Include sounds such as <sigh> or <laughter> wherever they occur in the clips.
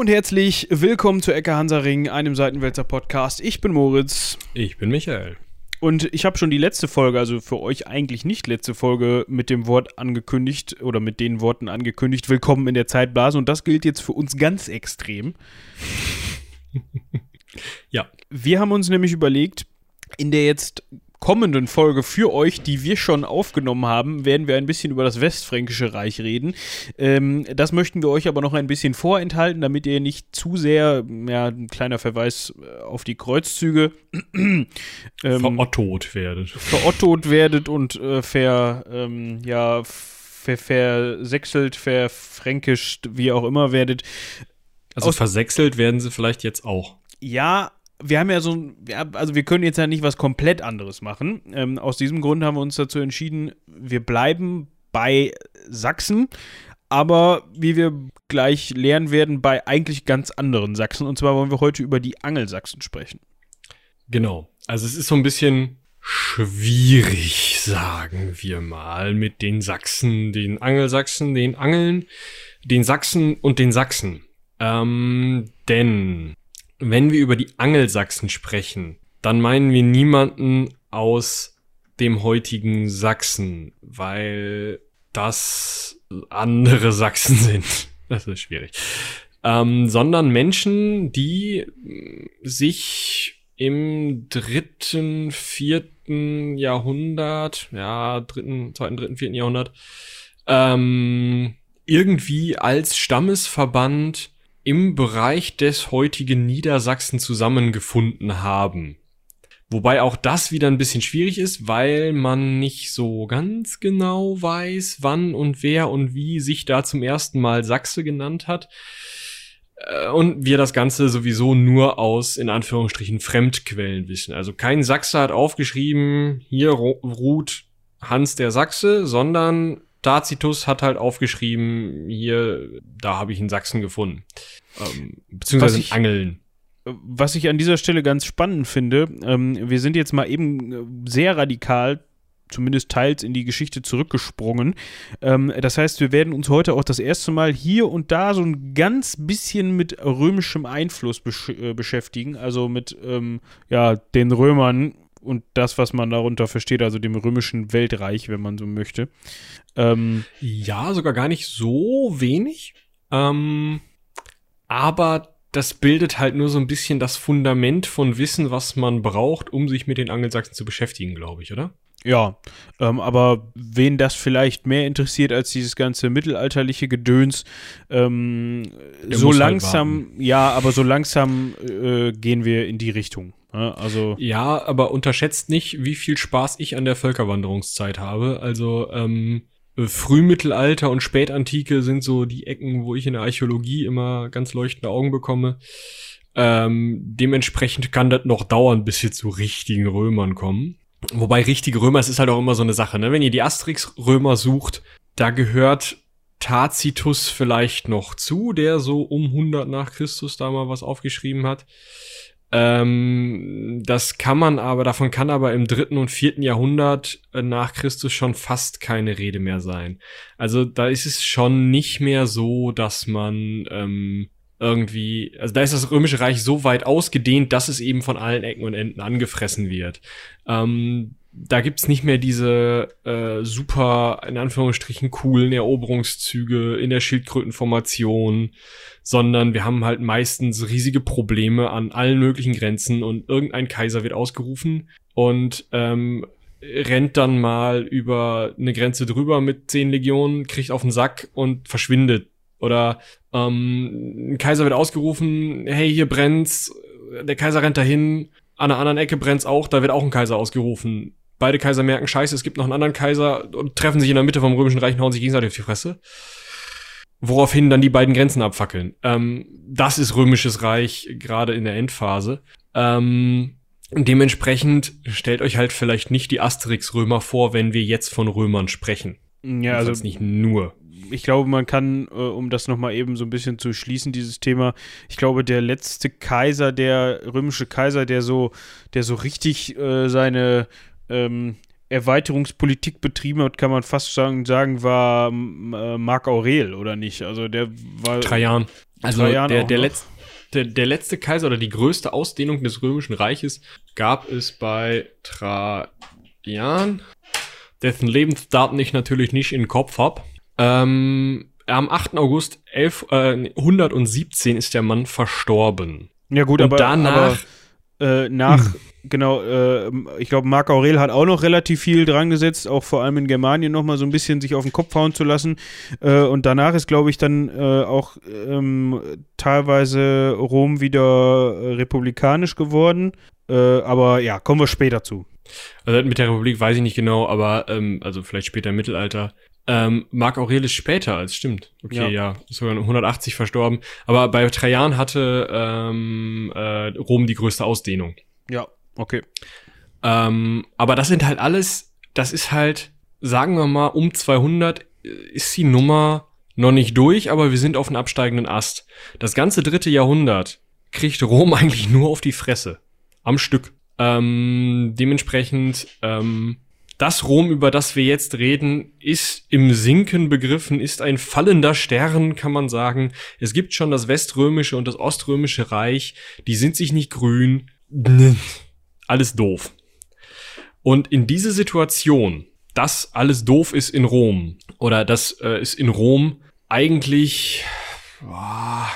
und herzlich willkommen zu Ecke Hansaring, einem Seitenwälzer Podcast. Ich bin Moritz. Ich bin Michael. Und ich habe schon die letzte Folge, also für euch eigentlich nicht letzte Folge, mit dem Wort angekündigt oder mit den Worten angekündigt, willkommen in der Zeitblase. Und das gilt jetzt für uns ganz extrem. <laughs> ja. Wir haben uns nämlich überlegt, in der jetzt kommenden Folge für euch, die wir schon aufgenommen haben, werden wir ein bisschen über das Westfränkische Reich reden. Ähm, das möchten wir euch aber noch ein bisschen vorenthalten, damit ihr nicht zu sehr, ja, ein kleiner Verweis äh, auf die Kreuzzüge, <clears throat> ähm, verottot werdet. Verottot werdet und äh, ver, ähm, ja, ver, versechselt, verfränkischt, wie auch immer werdet. Also Aus versechselt werden sie vielleicht jetzt auch. Ja, wir haben ja so, also wir können jetzt ja nicht was komplett anderes machen. Ähm, aus diesem Grund haben wir uns dazu entschieden, wir bleiben bei Sachsen, aber wie wir gleich lernen werden, bei eigentlich ganz anderen Sachsen. Und zwar wollen wir heute über die Angelsachsen sprechen. Genau. Also es ist so ein bisschen schwierig, sagen wir mal, mit den Sachsen, den Angelsachsen, den Angeln, den Sachsen und den Sachsen. Ähm, denn wenn wir über die Angelsachsen sprechen, dann meinen wir niemanden aus dem heutigen Sachsen, weil das andere <laughs> Sachsen sind. Das ist schwierig. Ähm, sondern Menschen, die sich im dritten, vierten Jahrhundert, ja, dritten, zweiten, dritten, vierten Jahrhundert, ähm, irgendwie als Stammesverband im Bereich des heutigen Niedersachsen zusammengefunden haben. Wobei auch das wieder ein bisschen schwierig ist, weil man nicht so ganz genau weiß, wann und wer und wie sich da zum ersten Mal Sachse genannt hat. Äh, und wir das Ganze sowieso nur aus, in Anführungsstrichen, Fremdquellen wissen. Also kein Sachse hat aufgeschrieben, hier ruht Hans der Sachse, sondern Tacitus hat halt aufgeschrieben, hier, da habe ich in Sachsen gefunden. Ähm, beziehungsweise ich, Angeln. Was ich an dieser Stelle ganz spannend finde, ähm, wir sind jetzt mal eben äh, sehr radikal zumindest teils in die Geschichte zurückgesprungen. Ähm, das heißt, wir werden uns heute auch das erste Mal hier und da so ein ganz bisschen mit römischem Einfluss besch äh, beschäftigen, also mit ähm, ja, den Römern und das, was man darunter versteht, also dem römischen Weltreich, wenn man so möchte. Ähm, ja, sogar gar nicht so wenig. Ähm, aber das bildet halt nur so ein bisschen das Fundament von Wissen, was man braucht, um sich mit den Angelsachsen zu beschäftigen, glaube ich, oder? Ja, ähm, aber wen das vielleicht mehr interessiert als dieses ganze mittelalterliche Gedöns, ähm, so halt langsam, halt ja, aber so langsam äh, gehen wir in die Richtung. Ja, also ja, aber unterschätzt nicht, wie viel Spaß ich an der Völkerwanderungszeit habe. Also ähm, Frühmittelalter und Spätantike sind so die Ecken, wo ich in der Archäologie immer ganz leuchtende Augen bekomme. Ähm, dementsprechend kann das noch dauern, bis wir zu richtigen Römern kommen. Wobei richtige Römer, es ist halt auch immer so eine Sache, ne? Wenn ihr die Asterix-Römer sucht, da gehört Tacitus vielleicht noch zu, der so um 100 nach Christus da mal was aufgeschrieben hat. Ähm, das kann man aber, davon kann aber im dritten und vierten Jahrhundert äh, nach Christus schon fast keine Rede mehr sein. Also da ist es schon nicht mehr so, dass man ähm, irgendwie, also da ist das Römische Reich so weit ausgedehnt, dass es eben von allen Ecken und Enden angefressen wird. Ähm, da gibt's nicht mehr diese äh, super, in Anführungsstrichen, coolen Eroberungszüge in der Schildkrötenformation, sondern wir haben halt meistens riesige Probleme an allen möglichen Grenzen und irgendein Kaiser wird ausgerufen und ähm, rennt dann mal über eine Grenze drüber mit zehn Legionen, kriegt auf den Sack und verschwindet oder ähm, ein Kaiser wird ausgerufen, hey, hier brennt's, der Kaiser rennt dahin, an einer anderen Ecke brennt's auch, da wird auch ein Kaiser ausgerufen. Beide Kaiser merken, scheiße, es gibt noch einen anderen Kaiser und treffen sich in der Mitte vom Römischen Reich und hauen sich gegenseitig auf die Fresse. Woraufhin dann die beiden Grenzen abfackeln. Ähm, das ist Römisches Reich, gerade in der Endphase. Ähm, dementsprechend stellt euch halt vielleicht nicht die Asterix-Römer vor, wenn wir jetzt von Römern sprechen. Ja, also nicht nur ich glaube, man kann, äh, um das nochmal eben so ein bisschen zu schließen, dieses Thema, ich glaube, der letzte Kaiser, der römische Kaiser, der so, der so richtig äh, seine ähm, Erweiterungspolitik betrieben hat, kann man fast sagen, sagen war äh, Marc Aurel, oder nicht? Also der war. Trajan. Also der, der, Letz-, der, der letzte Kaiser oder die größte Ausdehnung des Römischen Reiches gab es bei Trajan, dessen Lebensdaten ich natürlich nicht in den Kopf hab. Ähm, am 8. August 11, äh, 117 ist der Mann verstorben. Ja gut, Und aber danach- aber, äh, nach genau, äh, ich glaube Marc Aurel hat auch noch relativ viel dran gesetzt, auch vor allem in Germanien noch mal so ein bisschen sich auf den Kopf hauen zu lassen. Äh, und danach ist glaube ich dann äh, auch ähm, teilweise Rom wieder republikanisch geworden. Äh, aber ja, kommen wir später zu. Also mit der Republik weiß ich nicht genau, aber ähm, also vielleicht später im Mittelalter. Ähm, Marc Aurelius später als stimmt. Okay, Ja. ja, ist sogar 180 verstorben. Aber bei Trajan hatte ähm, äh, Rom die größte Ausdehnung. Ja, okay. Ähm, aber das sind halt alles, das ist halt, sagen wir mal, um 200 ist die Nummer noch nicht durch, aber wir sind auf einem absteigenden Ast. Das ganze dritte Jahrhundert kriegt Rom <laughs> eigentlich nur auf die Fresse. Am Stück. Ähm, dementsprechend, ähm, das Rom, über das wir jetzt reden, ist im Sinken begriffen, ist ein fallender Stern, kann man sagen. Es gibt schon das Weströmische und das Oströmische Reich, die sind sich nicht grün. Alles doof. Und in diese Situation, dass alles doof ist in Rom, oder dass äh, es in Rom eigentlich, ah,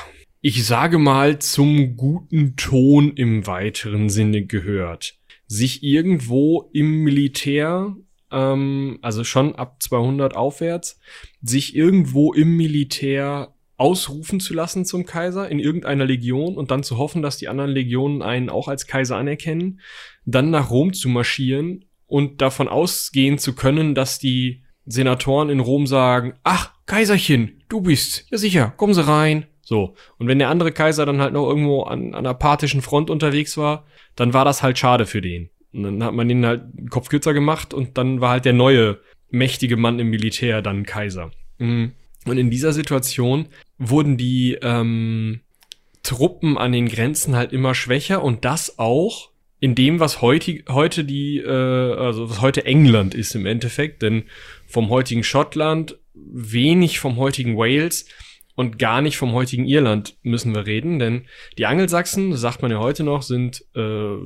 ich sage mal, zum guten Ton im weiteren Sinne gehört, sich irgendwo im Militär, ähm, also schon ab 200 aufwärts, sich irgendwo im Militär ausrufen zu lassen zum Kaiser in irgendeiner Legion und dann zu hoffen, dass die anderen Legionen einen auch als Kaiser anerkennen, dann nach Rom zu marschieren und davon ausgehen zu können, dass die Senatoren in Rom sagen, ach, Kaiserchen, du bist, ja sicher, kommen Sie rein. So. Und wenn der andere Kaiser dann halt noch irgendwo an, an der parthischen Front unterwegs war, dann war das halt schade für den. Und dann hat man ihn halt den Kopf kürzer gemacht und dann war halt der neue mächtige Mann im Militär dann Kaiser. Mhm. Und in dieser Situation wurden die ähm, Truppen an den Grenzen halt immer schwächer und das auch in dem, was heute, heute die, äh, also was heute England ist im Endeffekt, denn vom heutigen Schottland, wenig vom heutigen Wales und gar nicht vom heutigen Irland müssen wir reden, denn die Angelsachsen, sagt man ja heute noch, sind äh,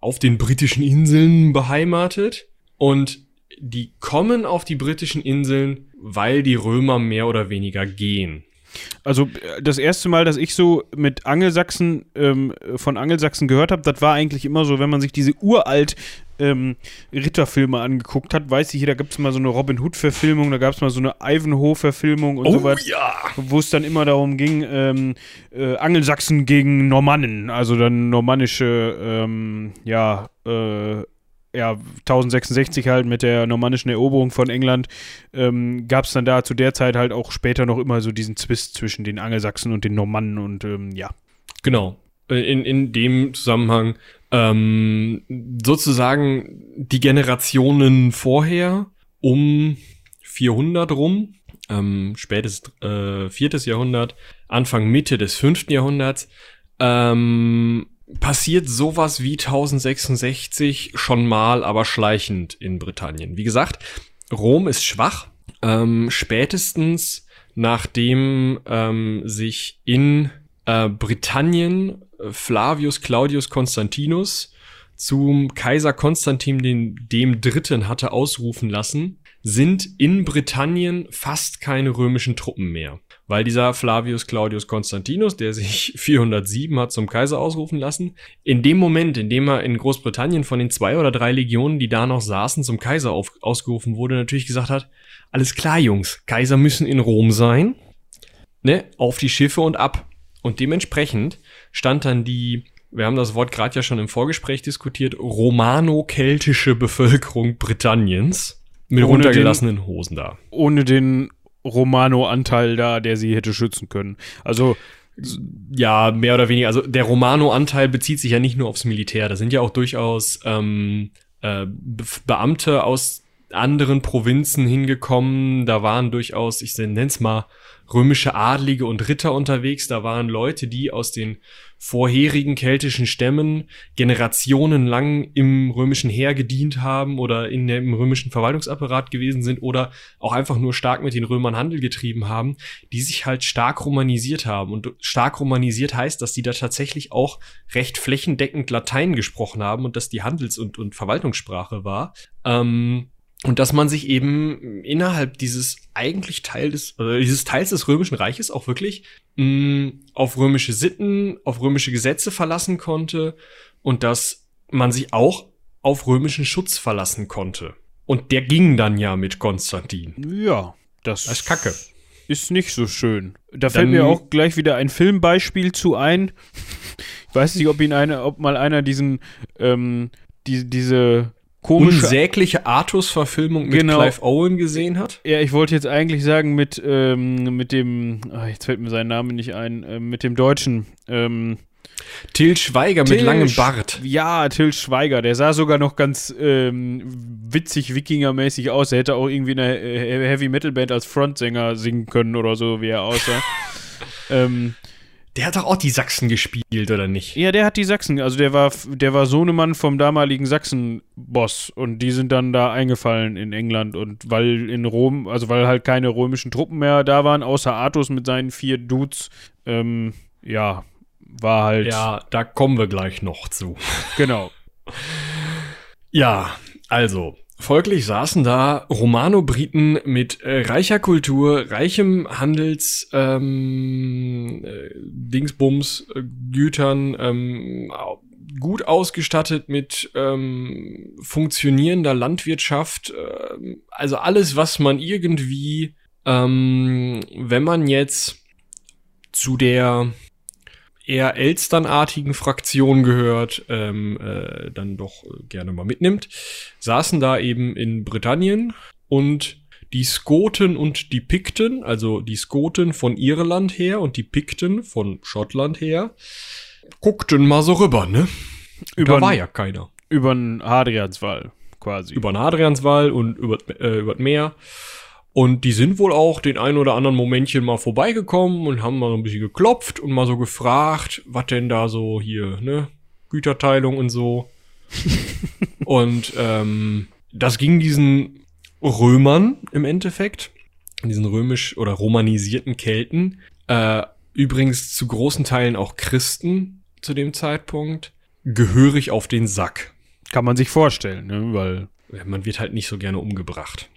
auf den britischen Inseln beheimatet und die kommen auf die britischen Inseln, weil die Römer mehr oder weniger gehen. Also äh, das erste Mal, dass ich so mit Angelsachsen ähm, von Angelsachsen gehört habe, das war eigentlich immer so, wenn man sich diese uralt ähm, Ritterfilme angeguckt hat, weiß ich, da gibt es mal so eine Robin Hood-Verfilmung, da gab es mal so eine Ivanhoe-Verfilmung und so weiter, ja! wo es dann immer darum ging, ähm, äh, Angelsachsen gegen Normannen, also dann normannische, ähm, ja, äh, ja, 1066 halt mit der normannischen Eroberung von England, ähm, gab es dann da zu der Zeit halt auch später noch immer so diesen Zwist zwischen den Angelsachsen und den Normannen und ähm, ja. Genau. In, in dem Zusammenhang ähm, sozusagen die Generationen vorher um 400 rum, ähm, spätes äh, viertes Jahrhundert, Anfang Mitte des fünften Jahrhunderts, ähm, passiert sowas wie 1066 schon mal, aber schleichend in Britannien. Wie gesagt, Rom ist schwach. Ähm, spätestens nachdem ähm, sich in äh, Britannien äh, Flavius Claudius Constantinus zum Kaiser Konstantin den, dem Dritten hatte ausrufen lassen, sind in Britannien fast keine römischen Truppen mehr. Weil dieser Flavius Claudius Constantinus, der sich <laughs> 407 hat zum Kaiser ausrufen lassen, in dem Moment, in dem er in Großbritannien von den zwei oder drei Legionen, die da noch saßen, zum Kaiser auf, ausgerufen wurde, natürlich gesagt hat, alles klar, Jungs, Kaiser müssen in Rom sein, ne, auf die Schiffe und ab. Und dementsprechend stand dann die, wir haben das Wort gerade ja schon im Vorgespräch diskutiert, romano-keltische Bevölkerung Britanniens mit Ohne runtergelassenen Hosen da. Ohne den Romano-Anteil da, der sie hätte schützen können. Also, Ja, mehr oder weniger. Also der Romano-Anteil bezieht sich ja nicht nur aufs Militär. Da sind ja auch durchaus ähm, äh, Be Beamte aus anderen Provinzen hingekommen. Da waren durchaus, ich nenne es mal, römische Adlige und Ritter unterwegs. Da waren Leute, die aus den vorherigen keltischen Stämmen generationenlang im römischen Heer gedient haben oder in dem römischen Verwaltungsapparat gewesen sind oder auch einfach nur stark mit den Römern Handel getrieben haben, die sich halt stark romanisiert haben. Und stark romanisiert heißt, dass die da tatsächlich auch recht flächendeckend Latein gesprochen haben und dass die Handels- und, und Verwaltungssprache war. Ähm, und dass man sich eben innerhalb dieses eigentlich Teil des, oder dieses Teils des Römischen Reiches auch wirklich mh, auf römische Sitten, auf römische Gesetze verlassen konnte und dass man sich auch auf römischen Schutz verlassen konnte. Und der ging dann ja mit Konstantin. Ja, das, Das ist Kacke. ist nicht so schön. Da Dann- fällt mir auch gleich wieder ein Filmbeispiel zu ein. <laughs> Ich weiß nicht, ob ihn eine, ob mal einer diesen, ähm, die, diese komische. Unsägliche Artus-Verfilmung mit Genau. Clive Owen gesehen hat. Ja, ich wollte jetzt eigentlich sagen mit, ähm, mit dem, ah, jetzt fällt mir sein Name nicht ein, ähm, mit dem Deutschen. Ähm, Till Schweiger mit Till langem Bart. Ja, Till Schweiger, der sah sogar noch ganz ähm, witzig Wikinger-mäßig aus. Er hätte auch irgendwie in einer äh, Heavy Metal Band als Frontsänger singen können oder so, wie er aussah. <laughs> ähm, Der hat doch auch die Sachsen gespielt, oder nicht? ja, der hat die Sachsen, also der war, der war Sohnemann vom damaligen Sachsen-Boss und die sind dann da eingefallen in England und weil in Rom, also weil halt keine römischen Truppen mehr da waren, außer Artus mit seinen vier Dudes, ähm, ja, war halt, Ja, da kommen wir gleich noch zu. genau. Ja, also, folglich saßen da Romano-Briten mit äh, reicher Kultur, reichem Handels, ähm, äh, Dingsbums, äh, Gütern, ähm, gut ausgestattet mit ähm, funktionierender Landwirtschaft, ähm, also alles, was man irgendwie, ähm, wenn man jetzt zu der eher Elsternartigen Fraktion gehört, ähm, äh, dann doch gerne mal mitnimmt, saßen da eben in Britannien und die Skoten und die Pikten, also die Skoten von Irland her und die Pikten von Schottland her, guckten mal so rüber, ne? Über, da war ja keiner. über den Hadrianswall quasi. Über den Adrianswall und über, äh, über das Meer. Und die sind wohl auch den ein oder anderen Momentchen mal vorbeigekommen und haben mal so ein bisschen geklopft und mal so gefragt, was denn da so hier, ne? Güterteilung und so. <laughs> und ähm, das ging diesen Römern im Endeffekt, diesen römisch oder romanisierten Kelten, äh, übrigens zu großen Teilen auch Christen zu dem Zeitpunkt, gehörig auf den Sack. Kann man sich vorstellen, ne? weil man wird halt nicht so gerne umgebracht.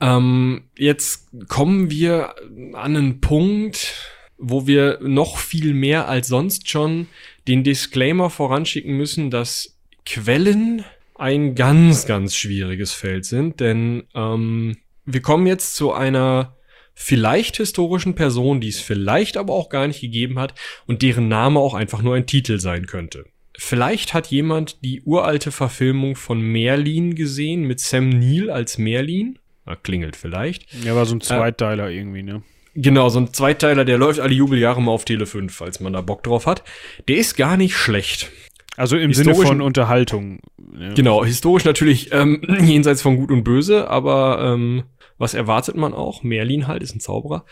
Ähm, jetzt kommen wir an einen Punkt, wo wir noch viel mehr als sonst schon den Disclaimer voranschicken müssen, dass Quellen ein ganz, ganz schwieriges Feld sind, denn ähm, wir kommen jetzt zu einer vielleicht historischen Person, die es vielleicht aber auch gar nicht gegeben hat und deren Name auch einfach nur ein Titel sein könnte. Vielleicht hat jemand die uralte Verfilmung von Merlin gesehen mit Sam Neill als Merlin. Na, klingelt vielleicht. ja, war so ein Zweiteiler irgendwie, ne? Genau, so ein Zweiteiler, der läuft alle Jubeljahre mal auf Tele 5, falls man da Bock drauf hat. Der ist gar nicht schlecht. Also im Sinne von Unterhaltung. Ne? Genau, historisch natürlich ähm, <clears throat> jenseits von Gut und Böse, aber ähm, was erwartet man auch? Merlin halt ist ein Zauberer.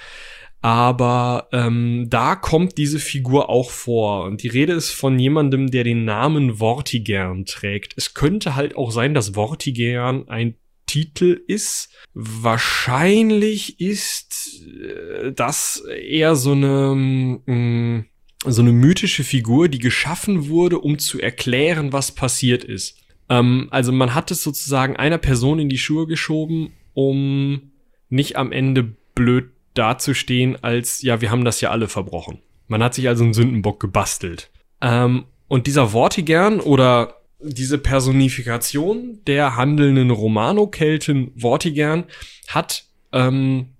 Aber ähm, da kommt diese Figur auch vor. Und die Rede ist von jemandem, der den Namen Vortigern trägt. Es könnte halt auch sein, dass Vortigern ein Titel ist. Wahrscheinlich ist äh, das eher so eine mh, so eine mythische Figur, die geschaffen wurde, um zu erklären, was passiert ist. Ähm, also man hat es sozusagen einer Person in die Schuhe geschoben, um nicht am Ende blöd dazustehen, als ja, wir haben das ja alle verbrochen. Man hat sich also einen Sündenbock gebastelt. Ähm, und dieser Vortigern oder diese Personifikation der handelnden Romano-Kelten Vortigern hat ähm,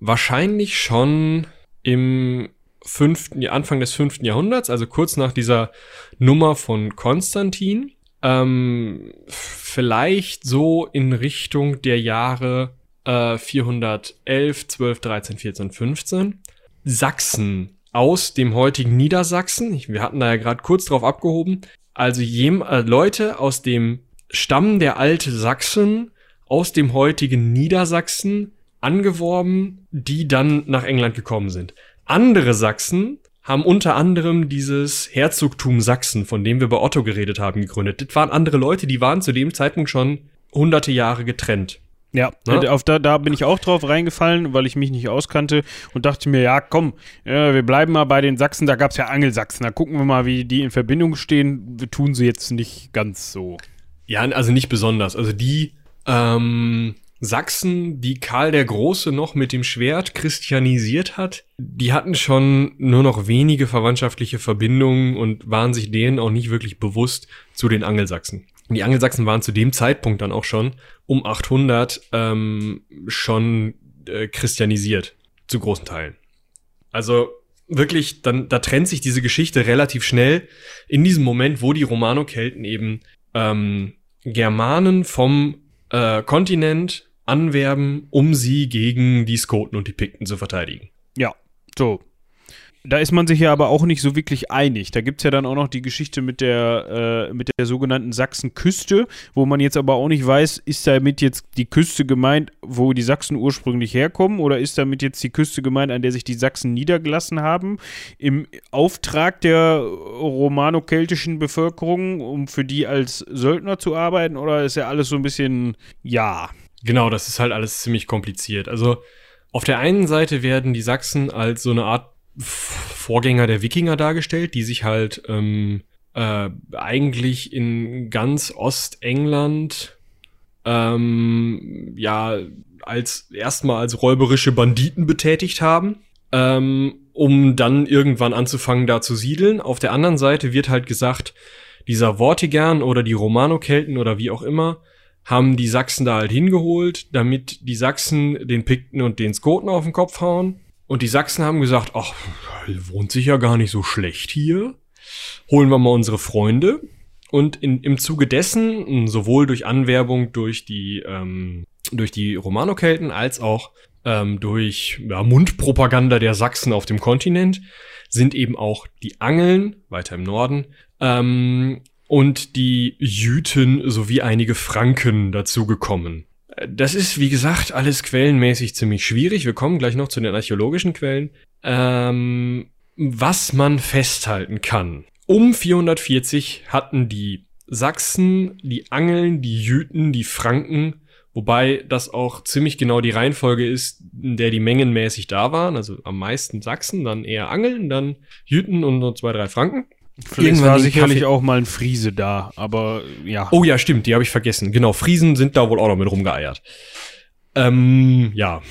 wahrscheinlich schon im fünften, Anfang des fünften Jahrhunderts, also kurz nach dieser Nummer von Konstantin, ähm, vielleicht so in Richtung der Jahre äh, 411, 12, 13, 14, 15, Sachsen aus dem heutigen Niedersachsen, wir hatten da ja gerade kurz drauf abgehoben, also jem, äh, Leute aus dem Stamm der alte Sachsen aus dem heutigen Niedersachsen angeworben, die dann nach England gekommen sind. Andere Sachsen haben unter anderem dieses Herzogtum Sachsen, von dem wir bei Otto geredet haben, gegründet. Das waren andere Leute, die waren zu dem Zeitpunkt schon hunderte Jahre getrennt. Ja, ne? auf da, da bin ich auch drauf reingefallen, weil ich mich nicht auskannte und dachte mir, ja, komm, ja, wir bleiben mal bei den Sachsen, da gab es ja Angelsachsen, da gucken wir mal, wie die in Verbindung stehen. Wir tun sie jetzt nicht ganz so. Ja, also nicht besonders. Also die ähm, Sachsen, die Karl der Große noch mit dem Schwert christianisiert hat, die hatten schon nur noch wenige verwandtschaftliche Verbindungen und waren sich denen auch nicht wirklich bewusst zu den Angelsachsen. Die Angelsachsen waren zu dem Zeitpunkt dann auch schon um 800 ähm, schon äh, christianisiert, zu großen Teilen. Also wirklich, dann da trennt sich diese Geschichte relativ schnell in diesem Moment, wo die Romano-Kelten eben ähm, Germanen vom äh, Kontinent anwerben, um sie gegen die Skoten und die Pikten zu verteidigen. Ja, so. Da ist man sich ja aber auch nicht so wirklich einig. Da gibt es ja dann auch noch die Geschichte mit der, äh, mit der sogenannten Sachsenküste, wo man jetzt aber auch nicht weiß, ist damit jetzt die Küste gemeint, wo die Sachsen ursprünglich herkommen, oder ist damit jetzt die Küste gemeint, an der sich die Sachsen niedergelassen haben, im Auftrag der romano-keltischen Bevölkerung, um für die als Söldner zu arbeiten, oder ist ja alles so ein bisschen, ja. Genau, das ist halt alles ziemlich kompliziert. Also auf der einen Seite werden die Sachsen als so eine Art Vorgänger der Wikinger dargestellt, die sich halt ähm, äh, eigentlich in ganz Ostengland ähm, ja als erstmal als räuberische Banditen betätigt haben, ähm, um dann irgendwann anzufangen da zu siedeln. Auf der anderen Seite wird halt gesagt, dieser Vortigern oder die Romano-Kelten oder wie auch immer haben die Sachsen da halt hingeholt, damit die Sachsen den Pikten und den Skoten auf den Kopf hauen und die Sachsen haben gesagt, ach, wohnt sich ja gar nicht so schlecht hier. Holen wir mal unsere Freunde. Und in, im Zuge dessen, sowohl durch Anwerbung durch die, ähm, durch die Romano-Kelten als auch ähm, durch ja, Mundpropaganda der Sachsen auf dem Kontinent, sind eben auch die Angeln, weiter im Norden, ähm, und die Jüten sowie einige Franken dazugekommen. Das ist, wie gesagt, alles quellenmäßig ziemlich schwierig. Wir kommen gleich noch zu den archäologischen Quellen. Ähm, was man festhalten kann. Um 440 hatten die Sachsen, die Angeln, die Jüten, die Franken, wobei das auch ziemlich genau die Reihenfolge ist, in der die Mengen mäßig da waren. Also am meisten Sachsen, dann eher Angeln, dann Jüten und noch zwei, drei Franken. Vielleicht war sicherlich Kaffee auch mal ein Friese da, aber ja. Oh ja, stimmt, die habe ich vergessen. Genau, Friesen sind da wohl auch noch mit rumgeeiert. Ähm, ja.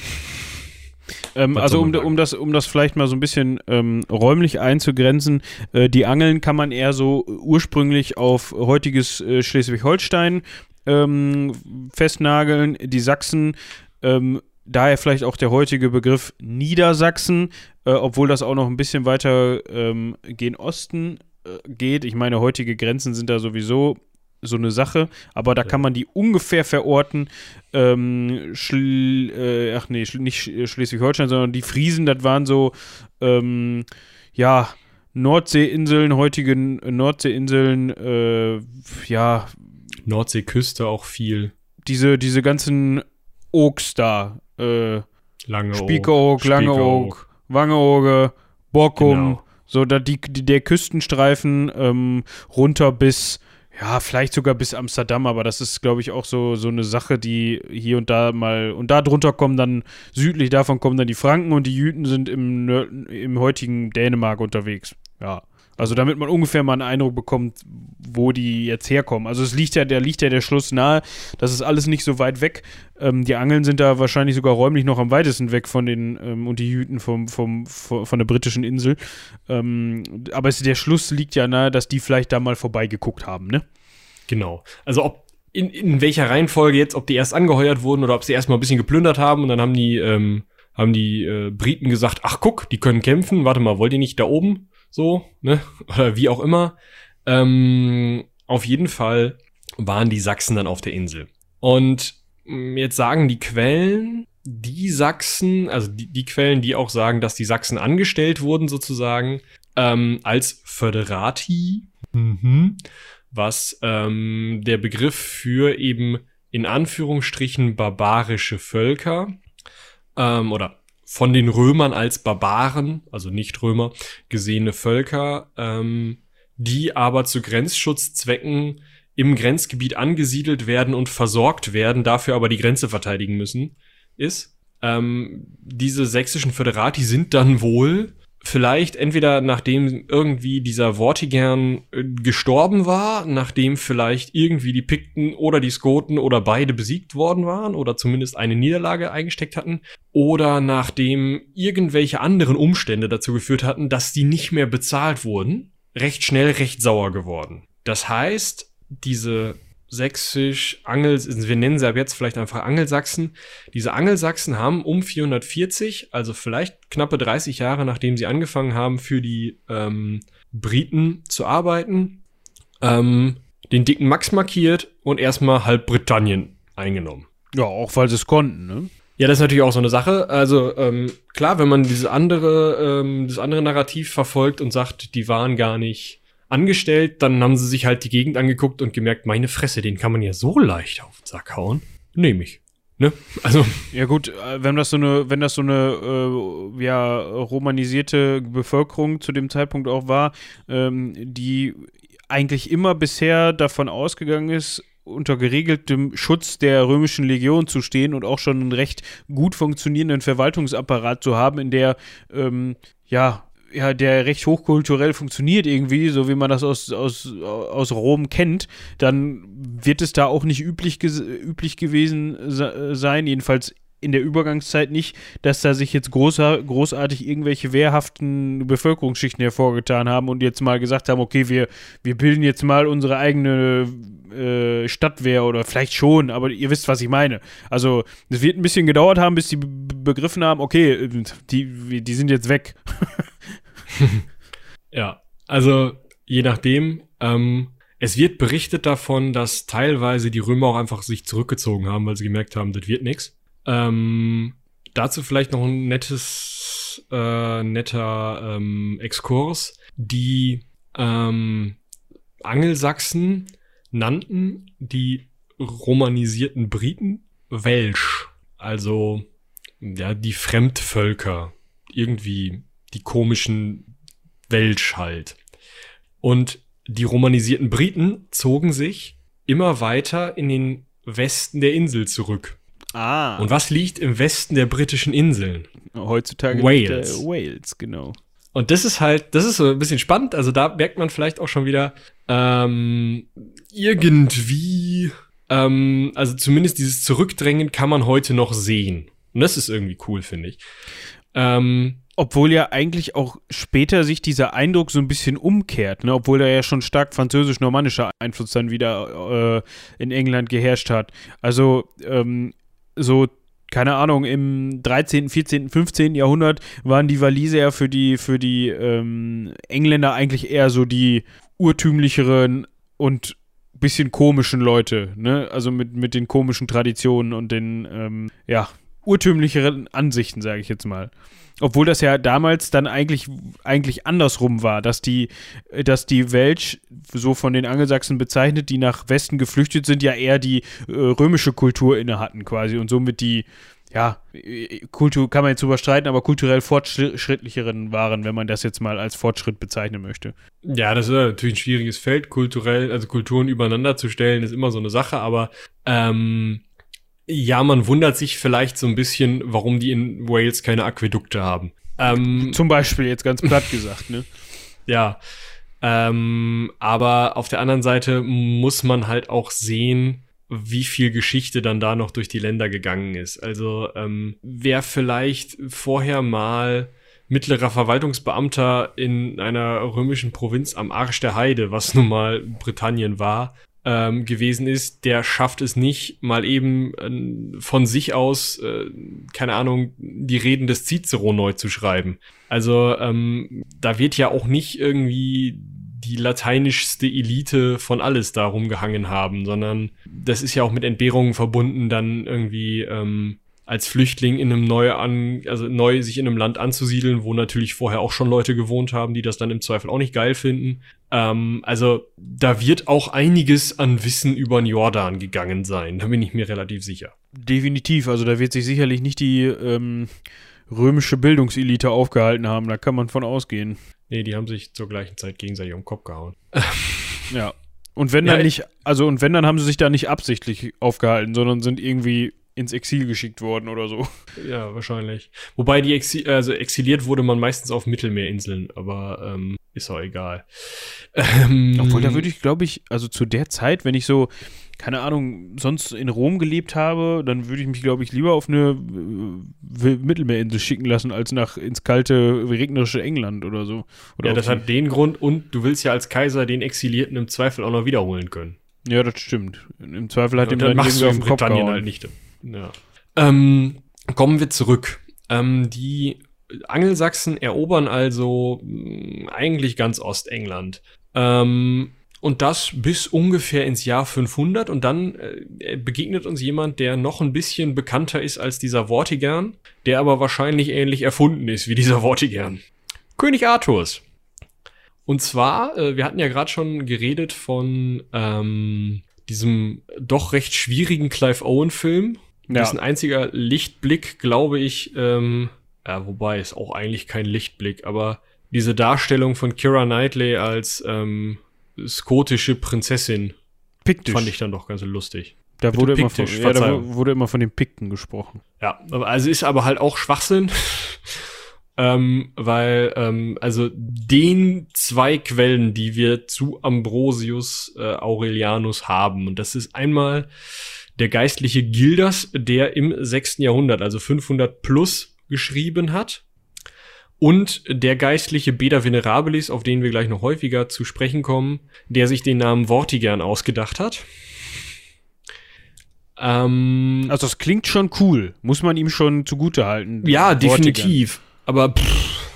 Ähm, also um, um, das, um das vielleicht mal so ein bisschen ähm, räumlich einzugrenzen, äh, die Angeln kann man eher so ursprünglich auf heutiges äh, Schleswig-Holstein ähm, festnageln. Die Sachsen, ähm, daher vielleicht auch der heutige Begriff Niedersachsen, äh, obwohl das auch noch ein bisschen weiter ähm, gen Osten geht. Ich meine, heutige Grenzen sind da sowieso so eine Sache, aber da kann man die ungefähr verorten. Ähm, Schl äh, ach nee, nicht Schleswig-Holstein, sondern die Friesen, das waren so, ähm, ja, Nordseeinseln, heutige Nordseeinseln, äh, ja. Nordseeküste auch viel. Diese, diese ganzen Oaks da, äh, Lange Spiekeroog, Langeoog, Wangeoge, Borkum, genau. So da die, der Küstenstreifen ähm, runter bis ja, vielleicht sogar bis Amsterdam, aber das ist, glaube ich, auch so, so eine Sache, die hier und da mal. Und da drunter kommen dann, südlich davon kommen dann die Franken und die Jüten sind im, im heutigen Dänemark unterwegs. Ja. Also damit man ungefähr mal einen Eindruck bekommt, wo die jetzt herkommen. Also es liegt ja, der liegt ja der Schluss nahe. Das ist alles nicht so weit weg. Ähm, die Angeln sind da wahrscheinlich sogar räumlich noch am weitesten weg von den ähm, und die Jüten vom, vom, vom, von der britischen Insel. Ähm, aber es, der Schluss liegt ja nahe, dass die vielleicht da mal vorbeigeguckt haben, ne? Genau. Also ob in, in welcher Reihenfolge jetzt, ob die erst angeheuert wurden oder ob sie erstmal ein bisschen geplündert haben und dann haben die, ähm, haben die äh, Briten gesagt, ach guck, die können kämpfen, warte mal, wollt ihr nicht da oben? So, ne? <laughs> Oder wie auch immer. Ähm, auf jeden Fall waren die Sachsen dann auf der Insel. Und mm, jetzt sagen die Quellen, die Sachsen, also die, die Quellen, die auch sagen, dass die Sachsen angestellt wurden sozusagen, ähm, als Föderati, mhm. was ähm, der Begriff für eben in Anführungsstrichen barbarische Völker ähm, oder von den Römern als Barbaren, also nicht Römer, gesehene Völker, ähm, die aber zu Grenzschutzzwecken im Grenzgebiet angesiedelt werden und versorgt werden, dafür aber die Grenze verteidigen müssen, ist. Ähm, diese sächsischen Föderati sind dann wohl vielleicht entweder nachdem irgendwie dieser Vortigern äh, gestorben war, nachdem vielleicht irgendwie die Pikten oder die Skoten oder beide besiegt worden waren oder zumindest eine Niederlage eingesteckt hatten, oder nachdem irgendwelche anderen Umstände dazu geführt hatten, dass die nicht mehr bezahlt wurden, recht schnell recht sauer geworden. Das heißt, diese sächsisch, Angel, wir nennen sie ab jetzt vielleicht einfach Angelsachsen. Diese Angelsachsen haben um 440, also vielleicht knappe 30 Jahre nachdem sie angefangen haben, für die ähm, Briten zu arbeiten, ähm, den dicken Max markiert und erstmal halb Britannien eingenommen. Ja, auch weil sie es konnten, ne? Ja, das ist natürlich auch so eine Sache. Also ähm, klar, wenn man diese andere, ähm, das andere Narrativ verfolgt und sagt, die waren gar nicht angestellt, dann haben sie sich halt die Gegend angeguckt und gemerkt, meine Fresse, den kann man ja so leicht auf den Sack hauen. Nehme ich. Ne? Also. Ja gut, äh, wenn das so eine, wenn das so eine äh, ja, romanisierte Bevölkerung zu dem Zeitpunkt auch war, ähm, die eigentlich immer bisher davon ausgegangen ist, unter geregeltem Schutz der römischen Legion zu stehen und auch schon einen recht gut funktionierenden Verwaltungsapparat zu haben, in der ähm, ja ja, der recht hochkulturell funktioniert irgendwie, so wie man das aus, aus, aus Rom kennt, dann wird es da auch nicht üblich, üblich gewesen sein, jedenfalls in der Übergangszeit nicht, dass da sich jetzt großer, großartig irgendwelche wehrhaften Bevölkerungsschichten hervorgetan haben und jetzt mal gesagt haben, okay, wir, wir bilden jetzt mal unsere eigene äh, Stadtwehr oder vielleicht schon, aber ihr wisst, was ich meine. Also es wird ein bisschen gedauert haben, bis die begriffen haben, okay, die, die sind jetzt weg. <laughs> ja, also je nachdem. Ähm, es wird berichtet davon, dass teilweise die Römer auch einfach sich zurückgezogen haben, weil sie gemerkt haben, das wird nichts. Ähm, dazu vielleicht noch ein nettes, äh, netter ähm, Exkurs. Die ähm, Angelsachsen nannten die romanisierten Briten Welsch, also ja die Fremdvölker, irgendwie die komischen Welsch halt. Und die romanisierten Briten zogen sich immer weiter in den Westen der Insel zurück. Ah. Und was liegt im Westen der britischen Inseln? Heutzutage Wales. Liegt, Wales, genau. Und das ist halt, das ist so ein bisschen spannend. Also da merkt man vielleicht auch schon wieder ähm, irgendwie, ähm, also zumindest dieses Zurückdrängen kann man heute noch sehen. Und das ist irgendwie cool, finde ich. Ähm, obwohl ja eigentlich auch später sich dieser Eindruck so ein bisschen umkehrt, ne? obwohl da ja schon stark französisch-normannischer Einfluss dann wieder äh, in England geherrscht hat. Also ähm, so keine Ahnung, im 13., 14., 15. Jahrhundert waren die Waliser ja für die, für die ähm, Engländer eigentlich eher so die urtümlicheren und bisschen komischen Leute, ne? Also mit, mit den komischen Traditionen und den, ähm, ja, urtümlicheren Ansichten, sage ich jetzt mal. Obwohl das ja damals dann eigentlich, eigentlich andersrum war, dass die, dass die Welsch, so von den Angelsachsen bezeichnet, die nach Westen geflüchtet sind, ja eher die äh, römische Kultur inne hatten quasi und somit die, ja, Kultur kann man jetzt überstreiten, aber kulturell fortschrittlicheren waren, wenn man das jetzt mal als Fortschritt bezeichnen möchte. Ja, das ist natürlich ein schwieriges Feld, kulturell, also Kulturen übereinander zu stellen, ist immer so eine Sache, aber ähm, ja, man wundert sich vielleicht so ein bisschen, warum die in Wales keine Aquädukte haben. Ähm, Zum Beispiel jetzt ganz platt gesagt, ne? <laughs> Ja. Ähm, aber auf der anderen Seite muss man halt auch sehen, wie viel Geschichte dann da noch durch die Länder gegangen ist. Also ähm, wer vielleicht vorher mal mittlerer Verwaltungsbeamter in einer römischen Provinz am Arsch der Heide, was nun mal Britannien war, ähm, gewesen ist, der schafft es nicht, mal eben äh, von sich aus, äh, keine Ahnung, die Reden des Cicero neu zu schreiben. Also ähm, da wird ja auch nicht irgendwie die lateinischste Elite von alles da rumgehangen haben, sondern das ist ja auch mit Entbehrungen verbunden, dann irgendwie ähm, als Flüchtling in einem neu an, also neu sich in einem Land anzusiedeln, wo natürlich vorher auch schon Leute gewohnt haben, die das dann im Zweifel auch nicht geil finden. Ähm, also da wird auch einiges an Wissen über den Jordan gegangen sein, da bin ich mir relativ sicher. Definitiv, also da wird sich sicherlich nicht die ähm, römische Bildungselite aufgehalten haben. Da kann man von ausgehen. Nee, die haben sich zur gleichen Zeit gegenseitig um den Kopf gehauen. Ja. Und wenn dann Ja, nicht, also und wenn dann haben sie sich da nicht absichtlich aufgehalten, sondern sind irgendwie ins Exil geschickt worden oder so. Ja, wahrscheinlich. Wobei die Exi also exiliert wurde man meistens auf Mittelmeerinseln, aber ähm, ist auch egal. Ähm, Obwohl, da würde ich, glaube ich, also zu der Zeit, wenn ich so, keine Ahnung, sonst in Rom gelebt habe, dann würde ich mich, glaube ich, lieber auf eine äh, Mittelmeerinsel schicken lassen, als nach ins kalte, regnerische England oder so. Oder ja, das hat den Grund und du willst ja als Kaiser den Exilierten im Zweifel auch noch wiederholen können. ja, das stimmt. Im Zweifel hat Und ihm dann dann machst irgendwie du auf den Kopf Britannien gehauen. halt nicht. Ja. Ähm, kommen wir zurück. Ähm, die Angelsachsen erobern also mh, eigentlich ganz Ostengland. Ähm, und das bis ungefähr ins Jahr 500 und dann äh, begegnet uns jemand, der noch ein bisschen bekannter ist als dieser Vortigern, der aber wahrscheinlich ähnlich erfunden ist wie dieser Vortigern. König Arthurs. Und zwar, äh, wir hatten ja gerade schon geredet von ähm, diesem doch recht schwierigen Clive Owen-Film. Ja. Das ist ein einziger Lichtblick, glaube ich. Ähm, ja, wobei ist auch eigentlich kein Lichtblick, aber diese Darstellung von Kira Knightley als ähm, skotische Prinzessin Piktisch. fand ich dann doch ganz lustig. da bitte wurde immer, von, ja, da wurde immer von den Pikten gesprochen. Ja, also ist aber halt auch Schwachsinn. <laughs> ähm, weil, ähm, also den zwei Quellen, die wir zu Ambrosius äh, Aurelianus haben, und das ist einmal der geistliche Gildas, der im 6. Jahrhundert, also 500 plus, geschrieben hat. Und der geistliche Beda Venerabilis, auf den wir gleich noch häufiger zu sprechen kommen, der sich den Namen Vortigern ausgedacht hat. Ähm, Also das klingt schon cool. Muss man ihm schon zugute halten. ja, Vortigern. definitiv. Aber pff,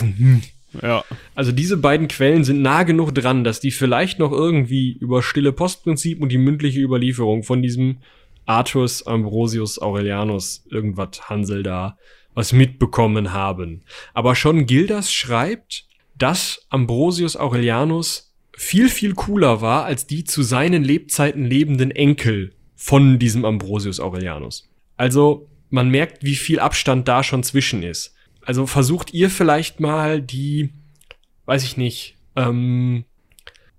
hm. Ja. also diese beiden Quellen sind nah genug dran, dass die vielleicht noch irgendwie über stille Postprinzip und die mündliche Überlieferung von diesem Arthurs Ambrosius Aurelianus irgendwas Hansel da was mitbekommen haben. Aber schon Gildas schreibt, dass Ambrosius Aurelianus viel, viel cooler war als die zu seinen Lebzeiten lebenden Enkel von diesem Ambrosius Aurelianus. Also man merkt, wie viel Abstand da schon zwischen ist. Also versucht ihr vielleicht mal die, weiß ich nicht, ähm,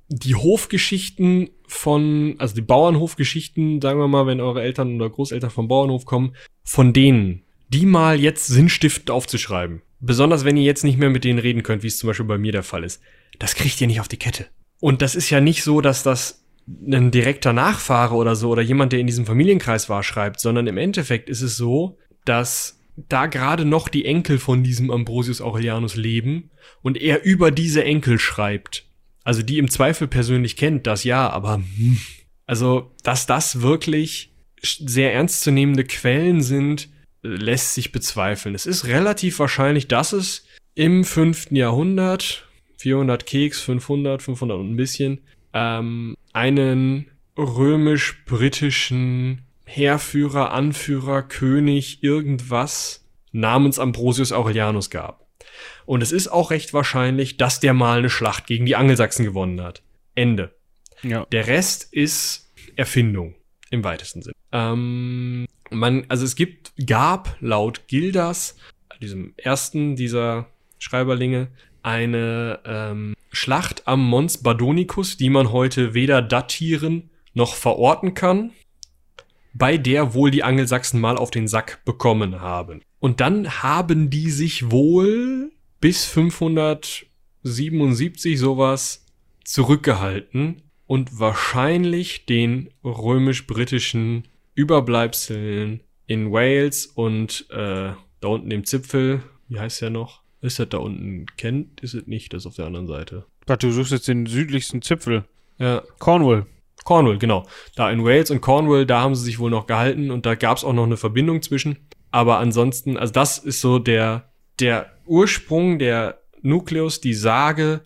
die Hofgeschichten von, also die Bauernhofgeschichten, sagen wir mal, wenn eure Eltern oder Großeltern vom Bauernhof kommen, von denen, die mal jetzt sinnstiftend aufzuschreiben. Besonders wenn ihr jetzt nicht mehr mit denen reden könnt, wie es zum Beispiel bei mir der Fall ist. Das kriegt ihr nicht auf die Kette. Und das ist ja nicht so, dass das ein direkter Nachfahre oder so oder jemand, der in diesem Familienkreis war, schreibt, sondern im Endeffekt ist es so, dass da gerade noch die Enkel von diesem Ambrosius Aurelianus leben und er über diese Enkel schreibt. Also die im Zweifel persönlich kennt, das ja, aber hm. also, dass das wirklich sehr ernstzunehmende Quellen sind, lässt sich bezweifeln. Es ist relativ wahrscheinlich, dass es im fünften Jahrhundert, 400 Keks, 500, 500 und ein bisschen, ähm, einen römisch-britischen Heerführer, Anführer, König, irgendwas namens Ambrosius Aurelianus gab. Und es ist auch recht wahrscheinlich, dass der mal eine Schlacht gegen die Angelsachsen gewonnen hat. Ende. Ja. Der Rest ist Erfindung im weitesten Sinne. Ähm, man, also es gibt, gab laut Gildas, diesem ersten dieser Schreiberlinge, eine ähm, Schlacht am Mons Badonicus, die man heute weder datieren noch verorten kann, bei der wohl die Angelsachsen mal auf den Sack bekommen haben. Und dann haben die sich wohl bis 577 sowas zurückgehalten und wahrscheinlich den römisch-britischen Überbleibseln in Wales und äh, da unten im Zipfel, wie heißt der noch? Ist das da unten Kent? Ist es nicht, das ist auf der anderen Seite. Warte, du suchst jetzt den südlichsten Zipfel. Ja, Cornwall. Cornwall, genau. Da in Wales und Cornwall, da haben sie sich wohl noch gehalten und da gab es auch noch eine Verbindung zwischen. Aber ansonsten, also das ist so der, der Ursprung, der Nukleus, die Sage,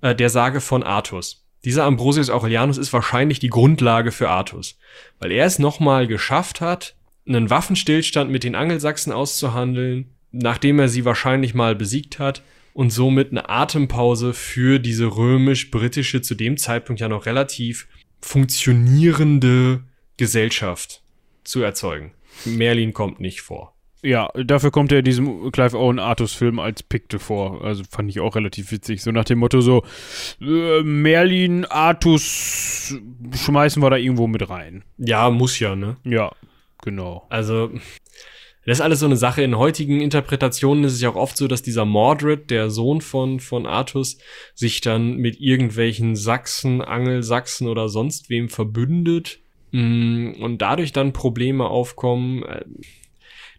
äh, der Sage von Artus. Dieser Ambrosius Aurelianus ist wahrscheinlich die Grundlage für Artus, weil er es nochmal geschafft hat, einen Waffenstillstand mit den Angelsachsen auszuhandeln, nachdem er sie wahrscheinlich mal besiegt hat und somit eine Atempause für diese römisch-britische, zu dem Zeitpunkt ja noch relativ funktionierende Gesellschaft zu erzeugen. Merlin kommt nicht vor. Ja, dafür kommt er in diesem Clive Owen Artus-Film als Pikte vor. Also fand ich auch relativ witzig. So nach dem Motto so, äh, Merlin, Artus schmeißen wir da irgendwo mit rein. Ja, muss ja, ne? Ja, genau. Also, das ist alles so eine Sache. In heutigen Interpretationen ist es ja auch oft so, dass dieser Mordred, der Sohn von, von Artus, sich dann mit irgendwelchen Sachsen, Angelsachsen oder sonst wem verbündet mm, und dadurch dann Probleme aufkommen. Äh,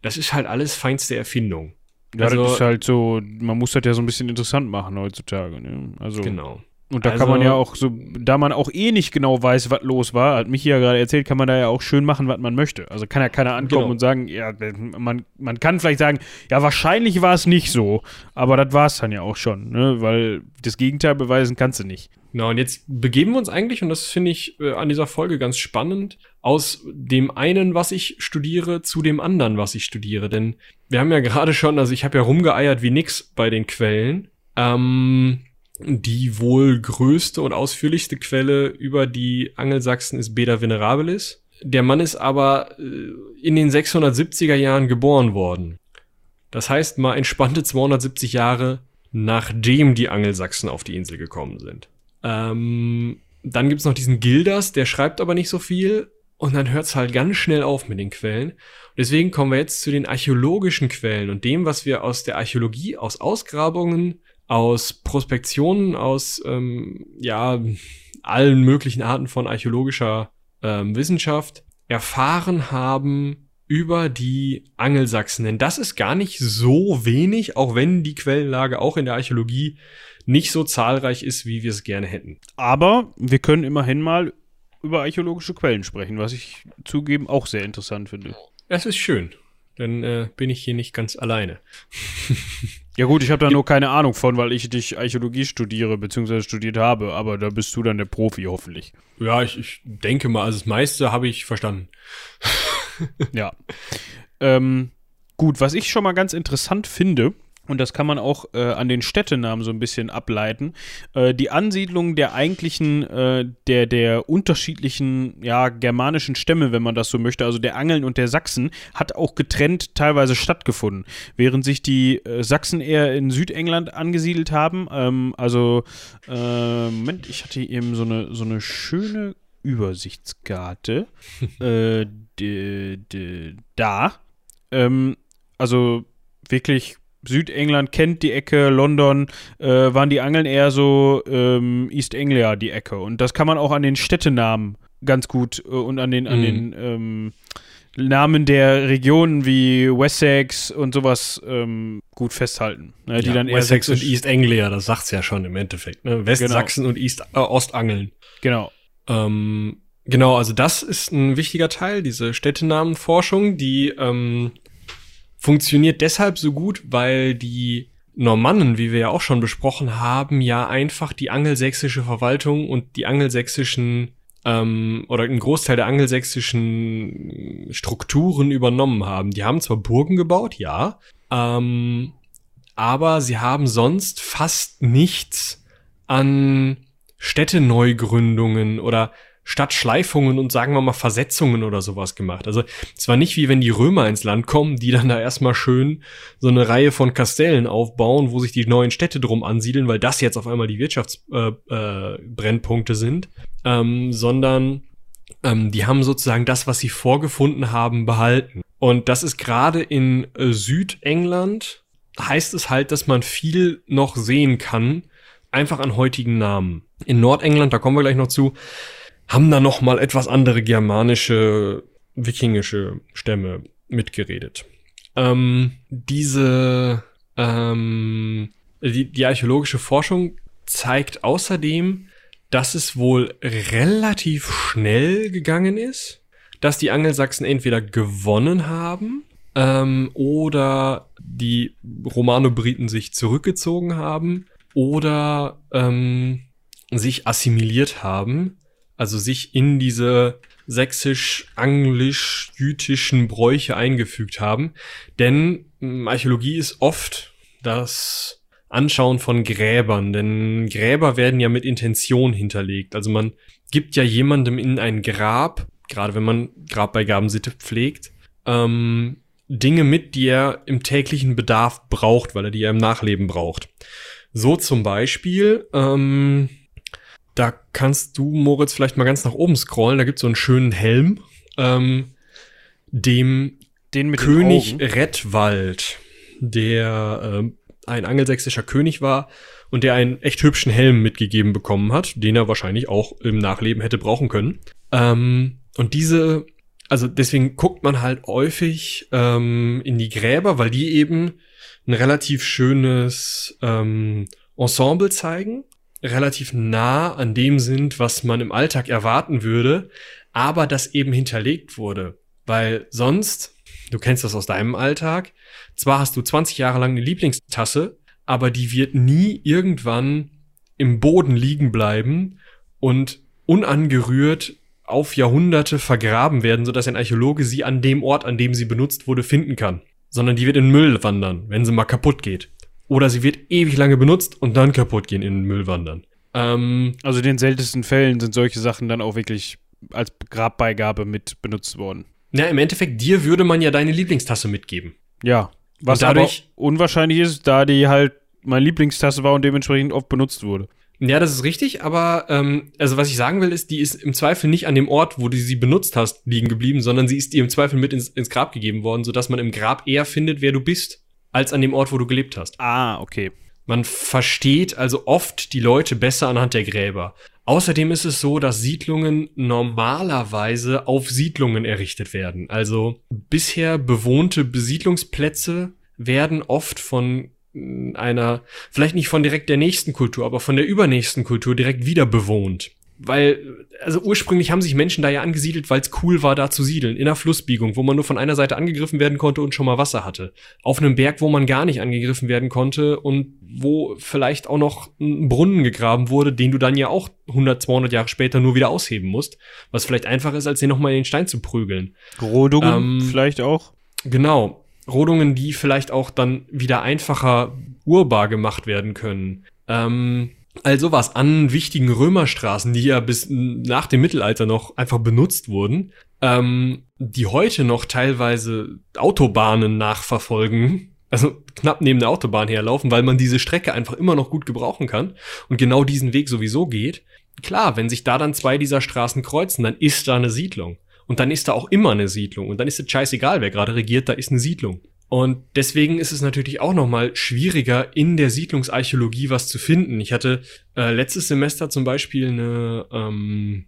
Das ist halt alles feinste Erfindung. Ja, Also- das ist halt so, man muss das ja so ein bisschen interessant machen heutzutage. Ne? Also, Genau. Und da kann Also- man ja auch so, da man auch eh nicht genau weiß, was los war, hat Michi ja gerade erzählt, kann man da ja auch schön machen, was man möchte. Also kann ja keiner ankommen Genau. und sagen, ja, man, man kann vielleicht sagen, ja, wahrscheinlich war es nicht so, aber das war es dann ja auch schon, ne? Weil das Gegenteil beweisen kannst du nicht. Genau, und jetzt begeben wir uns eigentlich, und das finde ich äh, an dieser Folge ganz spannend, aus dem einen, was ich studiere, zu dem anderen, was ich studiere. Denn wir haben ja gerade schon, also ich habe ja rumgeeiert wie nix bei den Quellen. Ähm, die wohl größte und ausführlichste Quelle über die Angelsachsen ist Beda Venerabilis. Der Mann ist aber äh, in den 670er Jahren geboren worden. Das heißt mal entspannte 270 Jahre nachdem die Angelsachsen auf die Insel gekommen sind. Ähm, dann gibt's noch diesen Gildas, der schreibt aber nicht so viel und dann hört's halt ganz schnell auf mit den Quellen. Und deswegen kommen wir jetzt zu den archäologischen Quellen und dem, was wir aus der Archäologie, aus Ausgrabungen, aus Prospektionen, aus ähm, ja allen möglichen Arten von archäologischer ähm, Wissenschaft erfahren haben über die Angelsachsen. Denn das ist gar nicht so wenig, auch wenn die Quellenlage auch in der Archäologie nicht so zahlreich ist, wie wir es gerne hätten. Aber wir können immerhin mal über archäologische Quellen sprechen, was ich zugeben auch sehr interessant finde. Das ist schön. Dann äh, bin ich hier nicht ganz alleine. <laughs> Ja gut, ich habe da nur keine Ahnung von, weil ich dich Archäologie studiere, beziehungsweise studiert habe, aber da bist du dann der Profi hoffentlich. Ja, ich, ich denke mal, also das meiste habe ich verstanden. Ja. ähm, gut, was ich schon mal ganz interessant finde, und das kann man auch äh, an den Städtenamen so ein bisschen ableiten, äh, die Ansiedlung der eigentlichen, äh, der, der unterschiedlichen, ja, germanischen Stämme, wenn man das so möchte, also der Angeln und der Sachsen, hat auch getrennt teilweise stattgefunden. Während sich die äh, Sachsen eher in Südengland angesiedelt haben, ähm, also, äh, Moment, ich hatte eben so eine, so eine schöne Übersichtskarte. <laughs> äh, d, d, da. Ähm, also wirklich Südengland kennt die Ecke, London äh, waren die Angeln eher so ähm, East Anglia die Ecke. Und das kann man auch an den Städtenamen ganz gut äh, und an den, an Mhm. den ähm, Namen der Regionen wie Wessex und sowas ähm, gut festhalten. Ne, die ja, dann eher Wessex und East Anglia, das sagt's ja schon im Endeffekt. Ne? Westsachsen und East, äh, Ostangeln. Genau. Ähm, genau, also das ist ein wichtiger Teil, diese Städtenamenforschung, die ähm, funktioniert deshalb so gut, weil die Normannen, wie wir ja auch schon besprochen haben, ja einfach die angelsächsische Verwaltung und die angelsächsischen ähm, oder einen Großteil der angelsächsischen Strukturen übernommen haben. Die haben zwar Burgen gebaut, ja, ähm, aber sie haben sonst fast nichts an Städteneugründungen oder Stadtschleifungen und sagen wir mal Versetzungen oder sowas gemacht. Also es war nicht wie wenn die Römer ins Land kommen, die dann da erstmal schön so eine Reihe von Kastellen aufbauen, wo sich die neuen Städte drum ansiedeln, weil das jetzt auf einmal die Wirtschaftsbrennpunkte äh, äh, sind, ähm, sondern ähm, die haben sozusagen das, was sie vorgefunden haben, behalten. Und das ist gerade in äh, Südengland, heißt es halt, dass man viel noch sehen kann, einfach an heutigen Namen. In Nordengland, da kommen wir gleich noch zu, haben da noch mal etwas andere germanische, wikingische Stämme mitgeredet. Ähm, diese, ähm, die, die archäologische Forschung zeigt außerdem, dass es wohl relativ schnell gegangen ist, dass die Angelsachsen entweder gewonnen haben ähm, oder die Romano-Briten sich zurückgezogen haben oder ähm, sich assimiliert haben, also sich in diese sächsisch-anglisch-jütischen Bräuche eingefügt haben. Denn ähm, Archäologie ist oft das Anschauen von Gräbern, denn Gräber werden ja mit Intention hinterlegt. Also man gibt ja jemandem in ein Grab, gerade wenn man Grabbeigabensitte pflegt, ähm, Dinge mit, die er im täglichen Bedarf braucht, weil er die ja im Nachleben braucht. So zum Beispiel, ähm, da kannst du, Moritz, vielleicht mal ganz nach oben scrollen. Da gibt's so einen schönen Helm, ähm, dem Den mit König. Rettwald, der ähm, ein angelsächsischer König war und der einen echt hübschen Helm mitgegeben bekommen hat, den er wahrscheinlich auch im Nachleben hätte brauchen können. Ähm, und diese, also deswegen guckt man halt häufig ähm, in die Gräber, weil die eben ein relativ schönes ähm, Ensemble zeigen, relativ nah an dem sind, was man im Alltag erwarten würde, aber das eben hinterlegt wurde. Weil sonst, du kennst das aus deinem Alltag, zwar hast du 20 Jahre lang eine Lieblingstasse, aber die wird nie irgendwann im Boden liegen bleiben und unangerührt auf Jahrhunderte vergraben werden, sodass ein Archäologe sie an dem Ort, an dem sie benutzt wurde, finden kann. Sondern die wird in Müll wandern, wenn sie mal kaputt geht. Oder sie wird ewig lange benutzt und dann kaputt gehen, in den Müll wandern. Ähm, Also in den seltensten Fällen sind solche Sachen dann auch wirklich als Grabbeigabe mit benutzt worden. na, im Endeffekt, dir würde man ja deine Lieblingstasse mitgeben. Ja. Was Und dadurch- aber unwahrscheinlich ist, da die halt meine Lieblingstasse war und dementsprechend oft benutzt wurde. Ja, das ist richtig, aber ähm, also was ich sagen will, ist, die ist im Zweifel nicht an dem Ort, wo du sie benutzt hast, liegen geblieben, sondern sie ist dir im Zweifel mit ins, ins Grab gegeben worden, sodass man im Grab eher findet, wer du bist, als an dem Ort, wo du gelebt hast. Ah, okay. Man versteht also oft die Leute besser anhand der Gräber. Außerdem ist es so, dass Siedlungen normalerweise auf Siedlungen errichtet werden. Also bisher bewohnte Besiedlungsplätze werden oft von mh, einer, vielleicht nicht von direkt der nächsten Kultur, aber von der übernächsten Kultur direkt wieder bewohnt. Weil, also ursprünglich haben sich Menschen da ja angesiedelt, weil es cool war, da zu siedeln. In einer Flussbiegung, wo man nur von einer Seite angegriffen werden konnte und schon mal Wasser hatte. Auf einem Berg, wo man gar nicht angegriffen werden konnte und wo vielleicht auch noch ein Brunnen gegraben wurde, den du dann ja auch 100, 200 Jahre später nur wieder ausheben musst. Was vielleicht einfacher ist, als den nochmal in den Stein zu prügeln. Rodungen Ähm, vielleicht auch. Genau. Rodungen, die vielleicht auch dann wieder einfacher urbar gemacht werden können. Ähm, also was an wichtigen Römerstraßen, die ja bis nach dem Mittelalter noch einfach benutzt wurden, ähm, die heute noch teilweise Autobahnen nachverfolgen, also knapp neben der Autobahn herlaufen, weil man diese Strecke einfach immer noch gut gebrauchen kann und genau diesen Weg sowieso geht. Klar, wenn sich da dann zwei dieser Straßen kreuzen, dann ist da eine Siedlung. Und dann ist da auch immer eine Siedlung. Und dann ist es scheißegal, wer gerade regiert, da ist eine Siedlung. Und deswegen ist es natürlich auch noch mal schwieriger, in der Siedlungsarchäologie was zu finden. Ich hatte äh, letztes Semester zum Beispiel eine, ähm,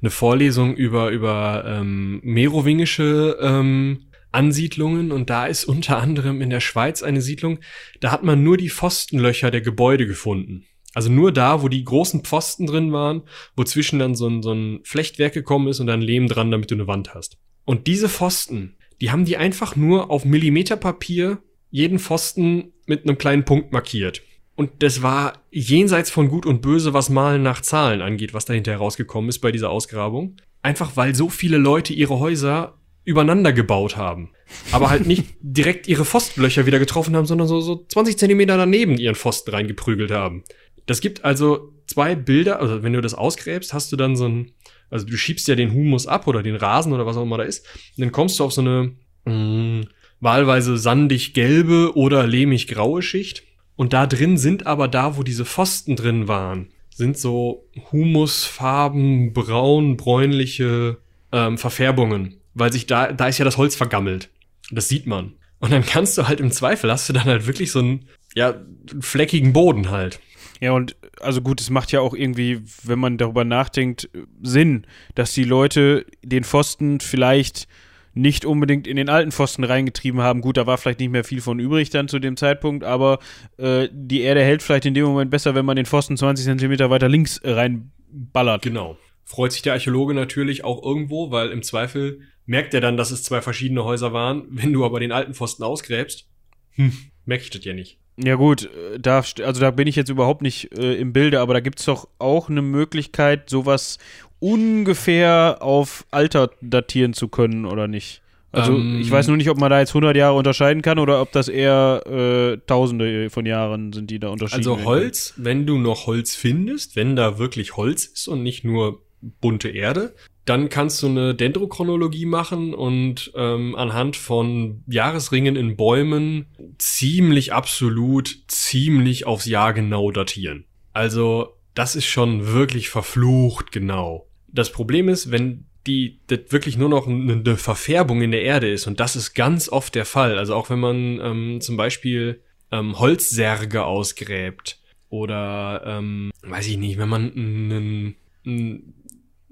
eine Vorlesung über, über ähm, merowingische ähm, Ansiedlungen und da ist unter anderem in der Schweiz eine Siedlung, da hat man nur die Pfostenlöcher der Gebäude gefunden. Also nur da, wo die großen Pfosten drin waren, wo zwischen dann so ein, so ein Flechtwerk gekommen ist und dann Lehm dran, damit du eine Wand hast. Und diese Pfosten, die haben die einfach nur auf Millimeterpapier jeden Pfosten mit einem kleinen Punkt markiert. Und das war jenseits von Gut und Böse, was Malen nach Zahlen angeht, was dahinter herausgekommen ist bei dieser Ausgrabung. Einfach weil so viele Leute ihre Häuser übereinander gebaut haben. Aber halt nicht <laughs> direkt ihre Pfostenlöcher wieder getroffen haben, sondern so, so 20 Zentimeter daneben ihren Pfosten reingeprügelt haben. Das gibt also zwei Bilder, also wenn du das ausgräbst, hast du dann so ein, also du schiebst ja den Humus ab oder den Rasen oder was auch immer da ist, und dann kommst du auf so eine mh, wahlweise sandig gelbe oder lehmig graue Schicht. Und da drin sind aber da, wo diese Pfosten drin waren, sind so Humusfarben, braun, bräunliche ähm, Verfärbungen, weil sich da, da ist ja das Holz vergammelt. Das sieht man. Und dann kannst du halt im Zweifel, hast du dann halt wirklich so einen, ja, fleckigen Boden halt. Ja, und also gut, es macht ja auch irgendwie, wenn man darüber nachdenkt, Sinn, dass die Leute den Pfosten vielleicht nicht unbedingt in den alten Pfosten reingetrieben haben. Gut, da war vielleicht nicht mehr viel von übrig dann zu dem Zeitpunkt, aber äh, die Erde hält vielleicht in dem Moment besser, wenn man den Pfosten 20 Zentimeter weiter links äh, reinballert. Genau. Freut sich der Archäologe natürlich auch irgendwo, weil im Zweifel merkt er dann, dass es zwei verschiedene Häuser waren. Wenn du aber den alten Pfosten ausgräbst, hm, merke ich das ja nicht. Ja gut, äh, da, also da bin ich jetzt überhaupt nicht äh, im Bilde, aber da gibt es doch auch eine Möglichkeit, sowas ungefähr auf Alter datieren zu können, oder nicht? Also Ähm. ich weiß nur nicht, ob man da jetzt 100 Jahre unterscheiden kann oder ob das eher äh, Tausende von Jahren sind, die da unterschieden Also Holz, wenn du noch Holz findest, wenn da wirklich Holz ist und nicht nur bunte Erde. Dann kannst du eine Dendrochronologie machen und ähm, anhand von Jahresringen in Bäumen ziemlich absolut, ziemlich aufs Jahr genau datieren. Also das ist schon wirklich verflucht genau. Das Problem ist, wenn die das wirklich nur noch eine Verfärbung in der Erde ist und das ist ganz oft der Fall. Also auch wenn man ähm, zum Beispiel ähm, Holzsärge ausgräbt oder ähm, weiß ich nicht, wenn man ein, ein,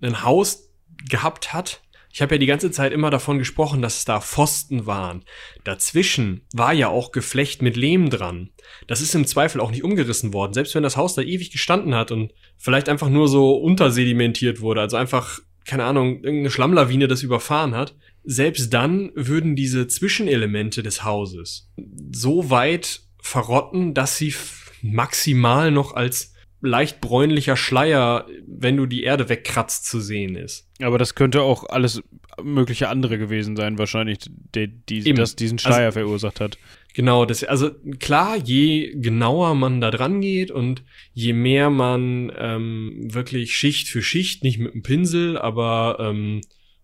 ein Haus gehabt hat. Ich habe ja die ganze Zeit immer davon gesprochen, dass es da Pfosten waren. Dazwischen war ja auch Geflecht mit Lehm dran. Das ist im Zweifel auch nicht umgerissen worden, selbst wenn das Haus da ewig gestanden hat und vielleicht einfach nur so untersedimentiert wurde, also einfach, keine Ahnung, irgendeine Schlammlawine das überfahren hat. Selbst dann würden diese Zwischenelemente des Hauses so weit verrotten, dass sie maximal noch als leicht bräunlicher Schleier, wenn du die Erde wegkratzt, zu sehen ist. Aber das könnte auch alles mögliche andere gewesen sein, wahrscheinlich, die, die das diesen Schleier also, verursacht hat. Genau, das, also klar, je genauer man da dran geht und je mehr man ähm, wirklich Schicht für Schicht, nicht mit einem Pinsel, aber ähm,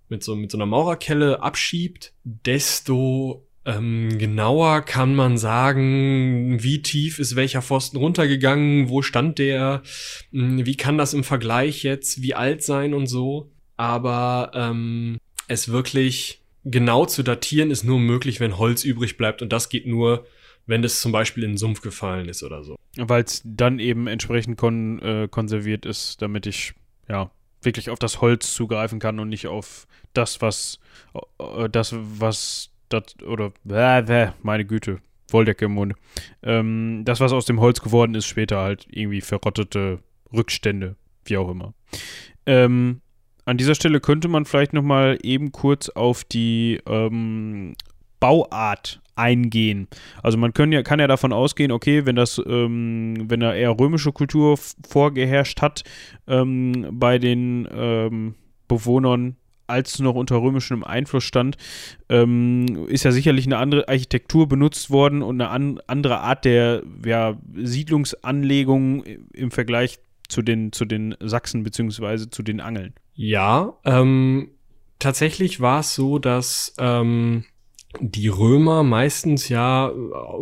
mit so, mit so einer Maurerkelle abschiebt, desto ähm, genauer kann man sagen, wie tief ist welcher Pfosten runtergegangen, wo stand der, hm, wie kann das im Vergleich jetzt, wie alt sein und so. Aber ähm, es wirklich genau zu datieren ist nur möglich, wenn Holz übrig bleibt und das geht nur, wenn das zum Beispiel in den Sumpf gefallen ist oder so. Weil es dann eben entsprechend kon äh, konserviert ist, damit ich ja wirklich auf das Holz zugreifen kann und nicht auf das, was äh, das, was das, oder, meine Güte, Wolldecke im Mund. Ähm, das, was aus dem Holz geworden ist, später halt irgendwie verrottete Rückstände, wie auch immer. Ähm, an dieser Stelle könnte man vielleicht noch mal eben kurz auf die ähm, Bauart eingehen. Also man können ja, kann ja davon ausgehen, okay, wenn das, ähm, wenn da eher römische Kultur vorgeherrscht hat ähm, bei den ähm, Bewohnern als noch unter römischem Einfluss stand, ähm, ist ja sicherlich eine andere Architektur benutzt worden und eine an, andere Art der ja, Siedlungsanlegung im Vergleich zu den, zu den Sachsen beziehungsweise zu den Angeln. Ja, ähm, tatsächlich war es so, dass ähm, die Römer meistens ja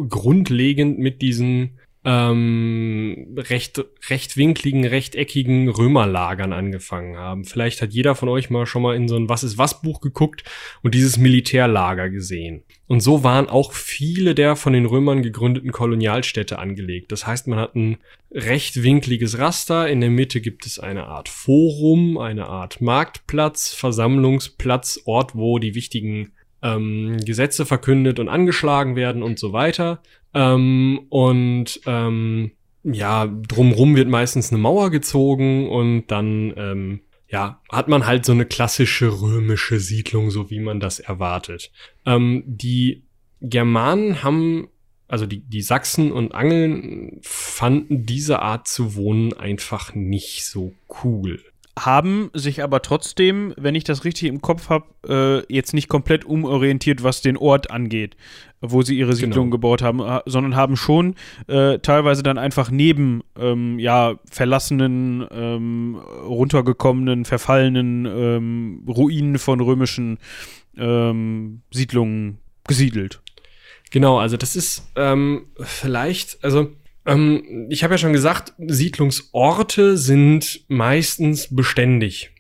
grundlegend mit diesen ähm, recht, rechtwinkligen, rechteckigen Römerlagern angefangen haben. Vielleicht hat jeder von euch mal schon mal in so ein Was ist was Buch geguckt und dieses Militärlager gesehen. Und so waren auch viele der von den Römern gegründeten Kolonialstädte angelegt. Das heißt, man hat ein rechtwinkliges Raster. In der Mitte gibt es eine Art Forum, eine Art Marktplatz, Versammlungsplatz, Ort, wo die wichtigen ähm, Gesetze verkündet und angeschlagen werden und so weiter. Ähm, und ähm, ja, drumrum wird meistens eine Mauer gezogen und dann ähm, ja, hat man halt so eine klassische römische Siedlung, so wie man das erwartet. Ähm, die Germanen haben, also die, die Sachsen und Angeln fanden diese Art zu wohnen einfach nicht so cool haben sich aber trotzdem, wenn ich das richtig im Kopf habe, äh, jetzt nicht komplett umorientiert, was den Ort angeht, wo sie ihre Siedlung genau. gebaut haben, sondern haben schon äh, teilweise dann einfach neben ähm, ja, verlassenen, ähm, runtergekommenen, verfallenen ähm, Ruinen von römischen ähm, Siedlungen gesiedelt. Genau, also das ist ähm, vielleicht, also ähm, ich habe ja schon gesagt, Siedlungsorte sind meistens beständig.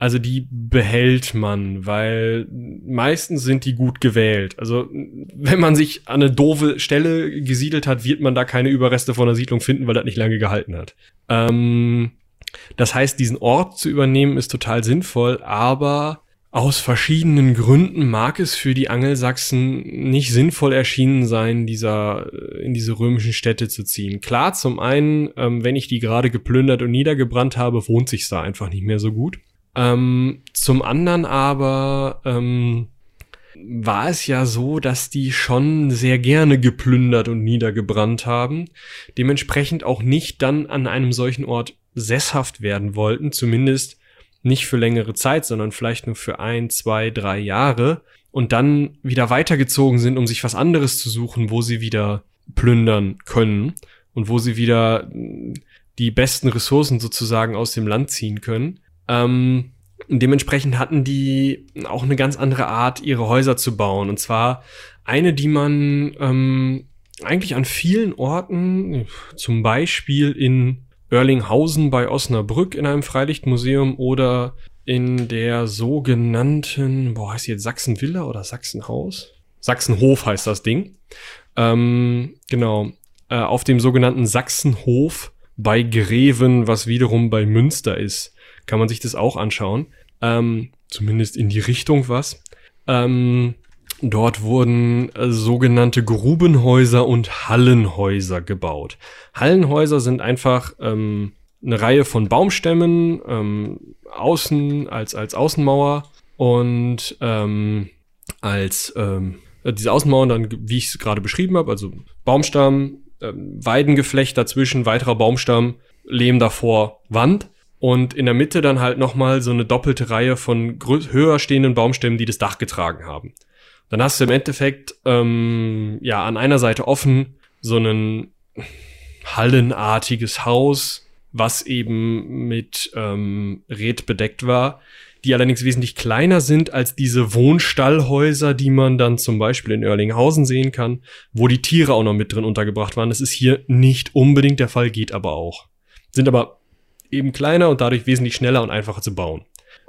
Also die behält man, weil meistens sind die gut gewählt. Also wenn man sich an eine doofe Stelle gesiedelt hat, wird man da keine Überreste von der Siedlung finden, weil das nicht lange gehalten hat. Ähm, das heißt, diesen Ort zu übernehmen ist total sinnvoll, aber aus verschiedenen Gründen mag es für die Angelsachsen nicht sinnvoll erschienen sein, dieser, äh, in diese römischen Städte zu ziehen. Klar, zum einen, ähm, wenn ich die gerade geplündert und niedergebrannt habe, wohnt sich da einfach nicht mehr so gut. Ähm, zum anderen aber ähm, war es ja so, dass die schon sehr gerne geplündert und niedergebrannt haben, dementsprechend auch nicht dann an einem solchen Ort sesshaft werden wollten, zumindest nicht für längere Zeit, sondern vielleicht nur für ein, zwei, drei Jahre und dann wieder weitergezogen sind, um sich was anderes zu suchen, wo sie wieder plündern können und wo sie wieder mm, die besten Ressourcen sozusagen aus dem Land ziehen können. Ähm, dementsprechend hatten die auch eine ganz andere Art, ihre Häuser zu bauen. Und zwar eine, die man ähm, eigentlich an vielen Orten, zum Beispiel in Oerlinghausen bei Osnabrück in einem Freilichtmuseum oder in der sogenannten, boah, heißt die jetzt Sachsenvilla oder Sachsenhaus? Sachsenhof heißt das Ding. Ähm, genau. Äh, auf dem sogenannten Sachsenhof bei Greven, was wiederum bei Münster ist. Kann man sich das auch anschauen. Ähm, zumindest in die Richtung was. Ähm, dort wurden äh, sogenannte Grubenhäuser und Hallenhäuser gebaut. Hallenhäuser sind einfach ähm, eine Reihe von Baumstämmen, ähm, außen als, als Außenmauer und ähm, als ähm, diese Außenmauern dann, wie ich es gerade beschrieben habe, also Baumstamm, ähm, Weidengeflecht dazwischen, weiterer Baumstamm, Lehm davor, Wand und in der Mitte dann halt nochmal so eine doppelte Reihe von höher stehenden Baumstämmen, die das Dach getragen haben. Dann hast du im Endeffekt ähm, ja an einer Seite offen so ein hallenartiges Haus, was eben mit ähm, Red bedeckt war, die allerdings wesentlich kleiner sind als diese Wohnstallhäuser, die man dann zum Beispiel in Oerlinghausen sehen kann, wo die Tiere auch noch mit drin untergebracht waren. Das ist hier nicht unbedingt der Fall, geht aber auch. Sind aber eben kleiner und dadurch wesentlich schneller und einfacher zu bauen.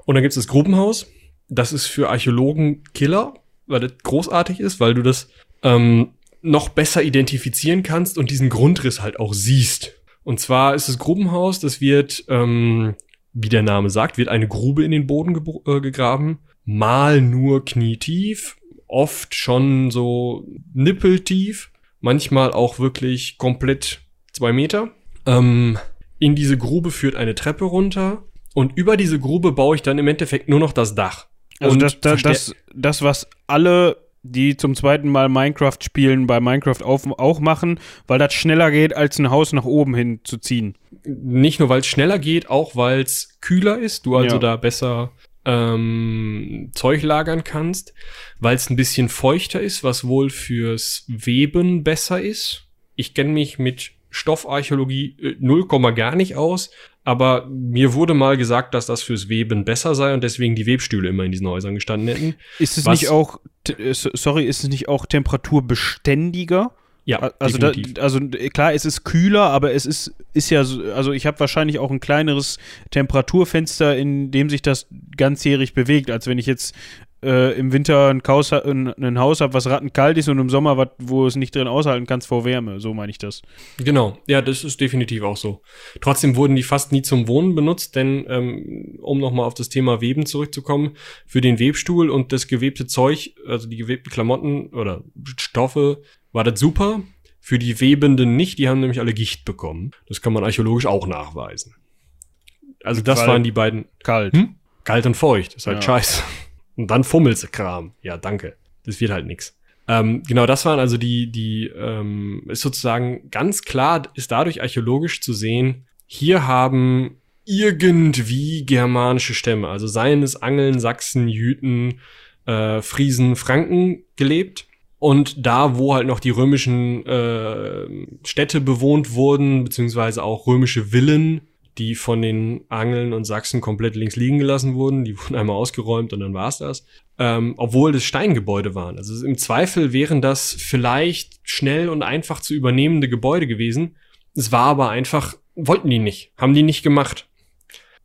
Und dann gibt es das Gruppenhaus. Das ist für Archäologen Killer, weil das großartig ist, weil du das ähm, noch besser identifizieren kannst und diesen Grundriss halt auch siehst. Und zwar ist das Grubenhaus, das wird, ähm, wie der Name sagt, wird eine Grube in den Boden äh, gegraben. Mal nur knietief, oft schon so nippeltief, manchmal auch wirklich komplett zwei Meter. Ähm, in diese Grube führt eine Treppe runter und über diese Grube baue ich dann im Endeffekt nur noch das Dach. Also das, das, das, das, was alle, die zum zweiten Mal Minecraft spielen, bei Minecraft auf, auch machen, weil das schneller geht, als ein Haus nach oben hin zu ziehen. Nicht nur, weil es schneller geht, auch weil es kühler ist, du also ja. da besser ähm, Zeug lagern kannst, weil es ein bisschen feuchter ist, was wohl fürs Weben besser ist. Ich kenne mich mit Stoffarchäologie äh, null Komma gar nicht aus, aber mir wurde mal gesagt, dass das fürs Weben besser sei und deswegen die Webstühle immer in diesen Häusern gestanden hätten. Ist es nicht auch, äh, sorry, ist es nicht auch temperaturbeständiger? Ja, also, da, also klar, es ist kühler, aber es ist, ist ja, so, also ich habe wahrscheinlich auch ein kleineres Temperaturfenster, in dem sich das ganzjährig bewegt, als wenn ich jetzt äh, im Winter ein, Kaus, ein, ein Haus habe, was rattenkalt ist und im Sommer, wat, wo es nicht drin aushalten kannst vor Wärme. So meine ich das. Genau, ja, das ist definitiv auch so. Trotzdem wurden die fast nie zum Wohnen benutzt, denn ähm, um nochmal auf das Thema Weben zurückzukommen, für den Webstuhl und das gewebte Zeug, also die gewebten Klamotten oder Stoffe, war das super. Für die Webenden nicht, die haben nämlich alle Gicht bekommen. Das kann man archäologisch auch nachweisen. Also das Weil waren die beiden. Kalt. Hm? Kalt und feucht, ist halt ja. scheiße. Und dann fummelst Kram. Ja, danke. Das wird halt nix. Ähm, genau, das waren also die, die, ähm, ist sozusagen ganz klar, ist dadurch archäologisch zu sehen, hier haben irgendwie germanische Stämme, also seien es Angeln, Sachsen, Jüten, äh, Friesen, Franken gelebt. Und da, wo halt noch die römischen äh, Städte bewohnt wurden, beziehungsweise auch römische Villen, die von den Angeln und Sachsen komplett links liegen gelassen wurden. Die <laughs> wurden einmal ausgeräumt und dann war's das. Ähm, obwohl das Steingebäude waren. Also im Zweifel wären das vielleicht schnell und einfach zu übernehmende Gebäude gewesen. Es war aber einfach, wollten die nicht, haben die nicht gemacht.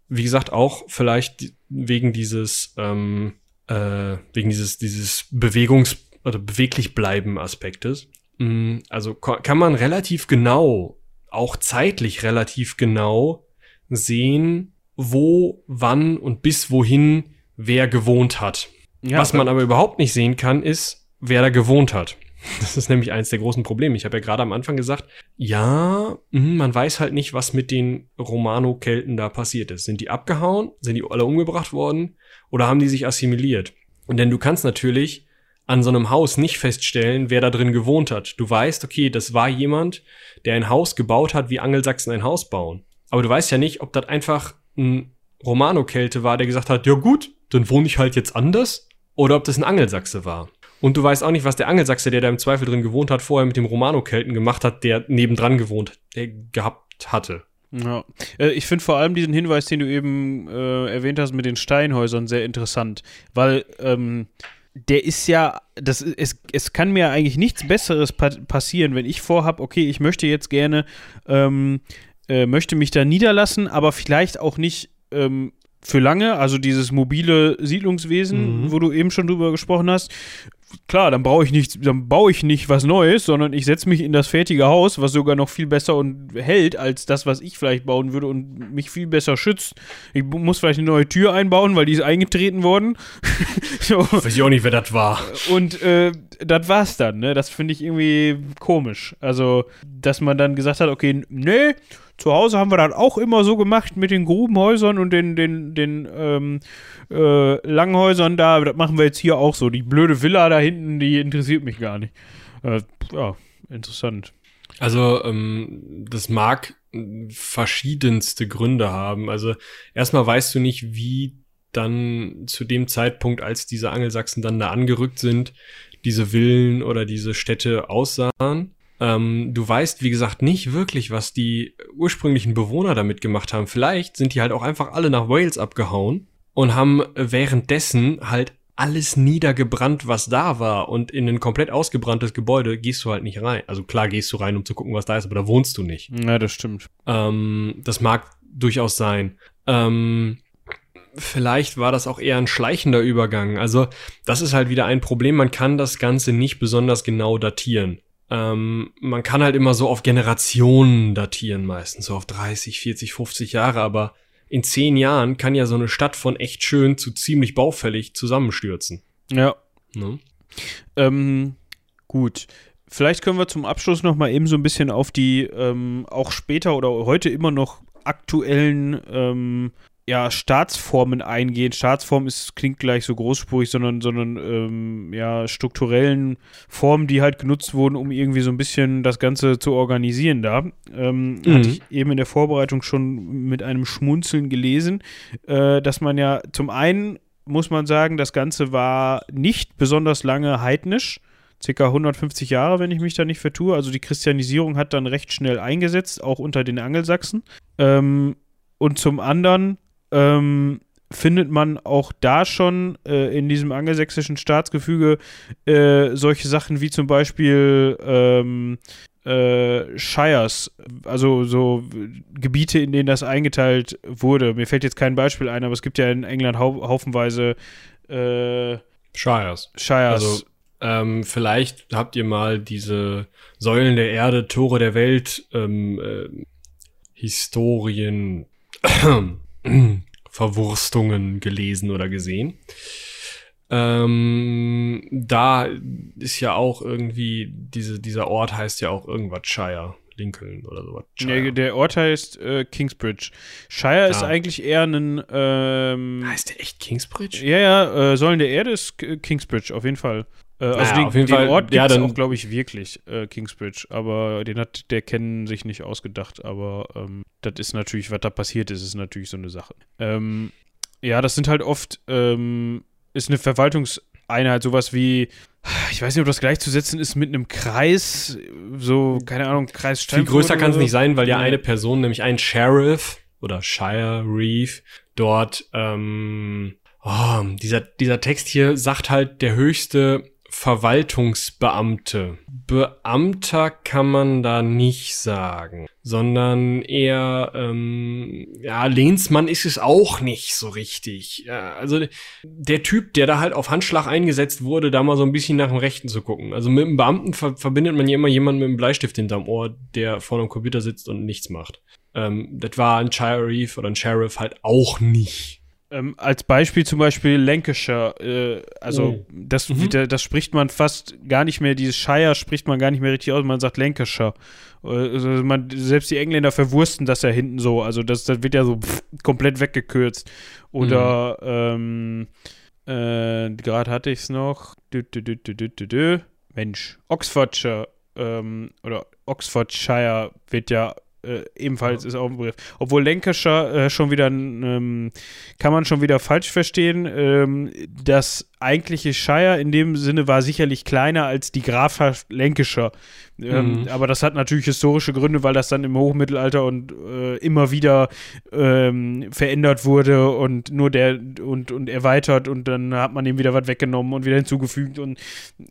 Wie gesagt, auch vielleicht wegen dieses, ähm, äh, wegen dieses, dieses Bewegungs- oder beweglich bleiben Aspektes. Mm, also kann man relativ genau, auch zeitlich relativ genau sehen, wo, wann und bis wohin wer gewohnt hat. Ja, Was man aber überhaupt nicht sehen kann, ist, wer da gewohnt hat. <laughs> Das ist nämlich eines der großen Probleme. Ich habe ja gerade am Anfang gesagt, ja, hm, man weiß halt nicht, was mit den Romano-Kelten da passiert ist. Sind die abgehauen? Sind die alle umgebracht worden? Oder haben die sich assimiliert? Und denn du kannst natürlich an so einem Haus nicht feststellen, wer da drin gewohnt hat. Du weißt, okay, das war jemand, der ein Haus gebaut hat, wie Angelsachsen ein Haus bauen. Aber du weißt ja nicht, ob das einfach ein Romano-Kälte war, der gesagt hat, ja gut, dann wohne ich halt jetzt anders, oder ob das ein Angelsachse war. Und du weißt auch nicht, was der Angelsachse, der da im Zweifel drin gewohnt hat, vorher mit dem Romano-Kelten gemacht hat, der nebendran gewohnt, der gehabt hatte. Ja. Äh, ich finde vor allem diesen Hinweis, den du eben äh, erwähnt hast mit den Steinhäusern, sehr interessant, weil ähm, der ist ja, das, es, es kann mir eigentlich nichts Besseres pa passieren, wenn ich vorhab, okay, ich möchte jetzt gerne, ähm, äh, möchte mich da niederlassen, aber vielleicht auch nicht ähm, für lange, also dieses mobile Siedlungswesen, mhm. wo du eben schon drüber gesprochen hast, klar, dann brauche ich nichts, dann baue ich nicht was Neues, sondern ich setze mich in das fertige Haus, was sogar noch viel besser und hält als das, was ich vielleicht bauen würde und mich viel besser schützt. Ich muss vielleicht eine neue Tür einbauen, weil die ist eingetreten worden. <laughs> so. Weiß ich auch nicht, wer das war. Und äh, das war's dann, ne? Das finde ich irgendwie komisch. Also, dass man dann gesagt hat, okay, nee, zu Hause haben wir das auch immer so gemacht mit den Grubenhäusern und den, den, den ähm, äh, Langhäusern da. Das machen wir jetzt hier auch so. Die blöde Villa da hinten, die interessiert mich gar nicht. Äh, ja, interessant. Also, ähm, das mag verschiedenste Gründe haben. Also, erstmal weißt du nicht, wie dann zu dem Zeitpunkt, als diese Angelsachsen dann da angerückt sind, diese Villen oder diese Städte aussahen. Ähm, du weißt, wie gesagt, nicht wirklich, was die ursprünglichen Bewohner damit gemacht haben. Vielleicht sind die halt auch einfach alle nach Wales abgehauen und haben währenddessen halt alles niedergebrannt, was da war. Und in ein komplett ausgebranntes Gebäude gehst du halt nicht rein. Also klar gehst du rein, um zu gucken, was da ist, aber da wohnst du nicht. Ja, das stimmt. Ähm, das mag durchaus sein. Ähm, vielleicht war das auch eher ein schleichender Übergang. Also das ist halt wieder ein Problem. Man kann das Ganze nicht besonders genau datieren. Ähm, man kann halt immer so auf Generationen datieren, meistens so auf 30, 40, 50 Jahre, aber in zehn Jahren kann ja so eine Stadt von echt schön zu ziemlich baufällig zusammenstürzen. Ja. Ne? Ähm, gut. Vielleicht können wir zum Abschluss noch mal eben so ein bisschen auf die ähm, auch später oder heute immer noch aktuellen ähm, ja, Staatsformen eingehen. Staatsform ist, klingt gleich so großspurig, sondern, sondern ähm, ja, strukturellen Formen, die halt genutzt wurden, um irgendwie so ein bisschen das Ganze zu organisieren da. Ähm, mhm. Hatte ich eben in der Vorbereitung schon mit einem Schmunzeln gelesen, äh, dass man ja zum einen muss man sagen, das Ganze war nicht besonders lange heidnisch. Circa 150 Jahre, wenn ich mich da nicht vertue. Also die Christianisierung hat dann recht schnell eingesetzt, auch unter den Angelsachsen. Ähm, und zum anderen ähm, findet man auch da schon äh, in diesem angelsächsischen Staatsgefüge äh, solche Sachen wie zum Beispiel ähm, äh, Shires, also so Gebiete, in denen das eingeteilt wurde. Mir fällt jetzt kein Beispiel ein, aber es gibt ja in England hau haufenweise äh, Shires. Shires. Also ähm, vielleicht habt ihr mal diese Säulen der Erde, Tore der Welt, ähm, äh, Historien <clears throat> Verwurstungen gelesen oder gesehen. Ähm, da ist ja auch irgendwie, diese, dieser Ort heißt ja auch irgendwas Shire. Lincoln oder sowas. Nee, der Ort heißt äh, Kingsbridge. Shire ja. ist eigentlich eher ein. Ähm, heißt der echt Kingsbridge? Ja, ja, äh, Säulen der Erde ist Kingsbridge, auf jeden Fall. Äh, also naja, den, auf jeden den Fall, Ort gibt es ja, auch, glaube ich, wirklich, äh, Kingsbridge. Aber den hat der Kennen sich nicht ausgedacht. Aber ähm, das ist natürlich, was da passiert ist, ist natürlich so eine Sache. Ähm, ja, das sind halt oft, ähm, ist eine Verwaltungseinheit, sowas wie, ich weiß nicht, ob das gleichzusetzen ist mit einem Kreis, so, keine Ahnung, Kreis Viel größer kann es so. nicht sein, weil ja eine Person, nämlich ein Sheriff oder Shire Reef, dort, ähm, oh, dieser, dieser Text hier sagt halt, der höchste Verwaltungsbeamte. Beamter kann man da nicht sagen, sondern eher, ähm, ja, Lehnsmann ist es auch nicht so richtig. Ja, also der Typ, der da halt auf Handschlag eingesetzt wurde, da mal so ein bisschen nach dem Rechten zu gucken. Also mit einem Beamten ver verbindet man ja immer jemanden mit einem Bleistift hinterm Ohr, der vor einem Computer sitzt und nichts macht. Ähm, das war ein Sheriff oder ein Sheriff halt auch nicht. Ähm, als Beispiel zum Beispiel Lancashire, äh, also oh. das, mhm. das spricht man fast gar nicht mehr, dieses Shire spricht man gar nicht mehr richtig aus, man sagt Lancashire. Also man, selbst die Engländer verwursten das ja hinten so, also das, das wird ja so pff, komplett weggekürzt. Oder, mhm. ähm, äh, gerade hatte ich es noch, dü, dü, dü, Mensch, Oxfordshire, ähm, oder Oxfordshire wird ja äh, ebenfalls ist auch ein Begriff. Obwohl Lancashire äh, schon wieder, ähm, kann man schon wieder falsch verstehen. Ähm, das eigentliche Shire in dem Sinne war sicherlich kleiner als die Grafschaft Lancashire. Ähm, Mhm. Aber das hat natürlich historische Gründe, weil das dann im Hochmittelalter und äh, immer wieder ähm, verändert wurde und nur der und, und erweitert und dann hat man ihm wieder was weggenommen und wieder hinzugefügt und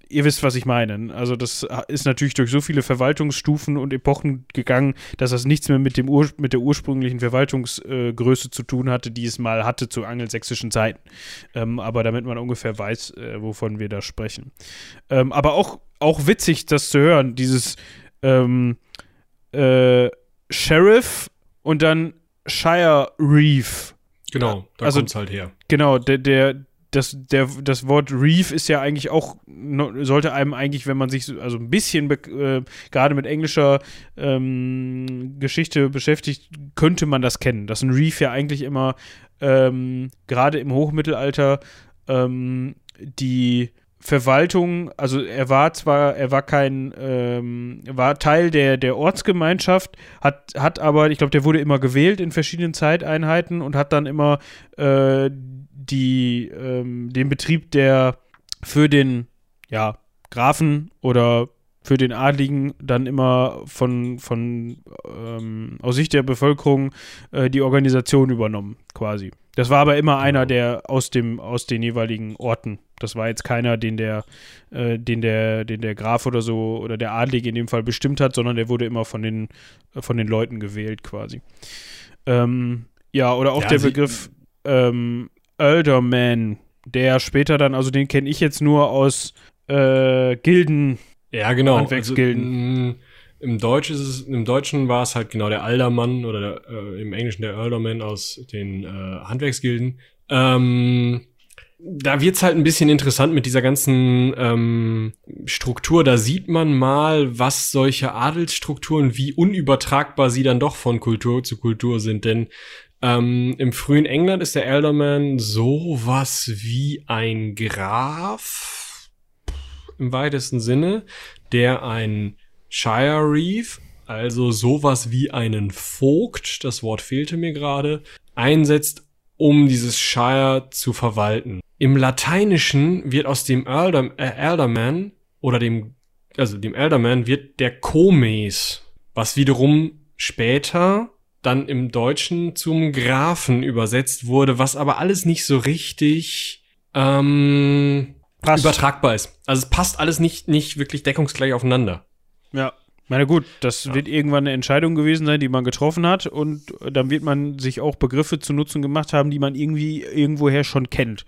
ihr wisst, was ich meine. Also das ist natürlich durch so viele Verwaltungsstufen und Epochen gegangen, dass das nichts mehr mit, dem Ur mit der ursprünglichen Verwaltungsgröße äh, zu tun hatte, die es mal hatte zu angelsächsischen Zeiten. Ähm, aber damit man ungefähr weiß, äh, wovon wir da sprechen. Ähm, aber auch, auch witzig, das zu hören, dieses ähm, äh, Sheriff und dann Shire Reef. Genau, da Also- kommt's halt her. Genau, der, der, das, der, das Wort Reef ist ja eigentlich auch, sollte einem eigentlich, wenn man sich so, also ein bisschen äh, gerade mit englischer ähm, Geschichte beschäftigt, könnte man das kennen. Dass ein Reef ja eigentlich immer ähm, gerade im Hochmittelalter ähm, die Verwaltung, also er war zwar, er war kein, ähm, war Teil der, der Ortsgemeinschaft, hat, hat aber, ich glaube, der wurde immer gewählt in verschiedenen Zeiteinheiten und hat dann immer äh, die, ähm, den Betrieb, der für den, ja, Grafen oder für den Adligen dann immer von, von ähm, aus Sicht der Bevölkerung äh, die Organisation übernommen, quasi. Das war aber immer einer, der aus dem, aus den jeweiligen Orten. Das war jetzt keiner, den der, äh, den der, den der Graf oder so oder der Adlige in dem Fall bestimmt hat, sondern der wurde immer von den, von den Leuten gewählt, quasi. Ähm, ja, oder auch Ja, der Begriff ähm, Elderman, der später dann, also den kenne ich jetzt nur aus äh, Gilden. Ja, genau. Handwerksgilden. Also, Im Deutsch ist es, im Deutschen war es halt genau der Aldermann oder der, äh, im Englischen der Earlderman aus den äh, Handwerksgilden. Ähm, da wird's halt ein bisschen interessant mit dieser ganzen ähm, Struktur. Da sieht man mal, was solche Adelsstrukturen, wie unübertragbar sie dann doch von Kultur zu Kultur sind. Denn ähm, im frühen England ist der Elderman sowas wie ein Graf im weitesten Sinne, der ein Shire Reef, also sowas wie einen Vogt, das Wort fehlte mir gerade, einsetzt, um dieses Shire zu verwalten. Im Lateinischen wird aus dem Elder, äh, Elderman oder dem, also dem Elderman wird der Comes, was wiederum später dann im Deutschen zum Grafen übersetzt wurde, was aber alles nicht so richtig ähm, Passt. übertragbar ist. Also es passt alles nicht, nicht wirklich deckungsgleich aufeinander. Ja. Na gut, das wird irgendwann eine Entscheidung gewesen sein, die man getroffen hat und dann wird man sich auch Begriffe zu Nutzen gemacht haben, die man irgendwie irgendwoher schon kennt.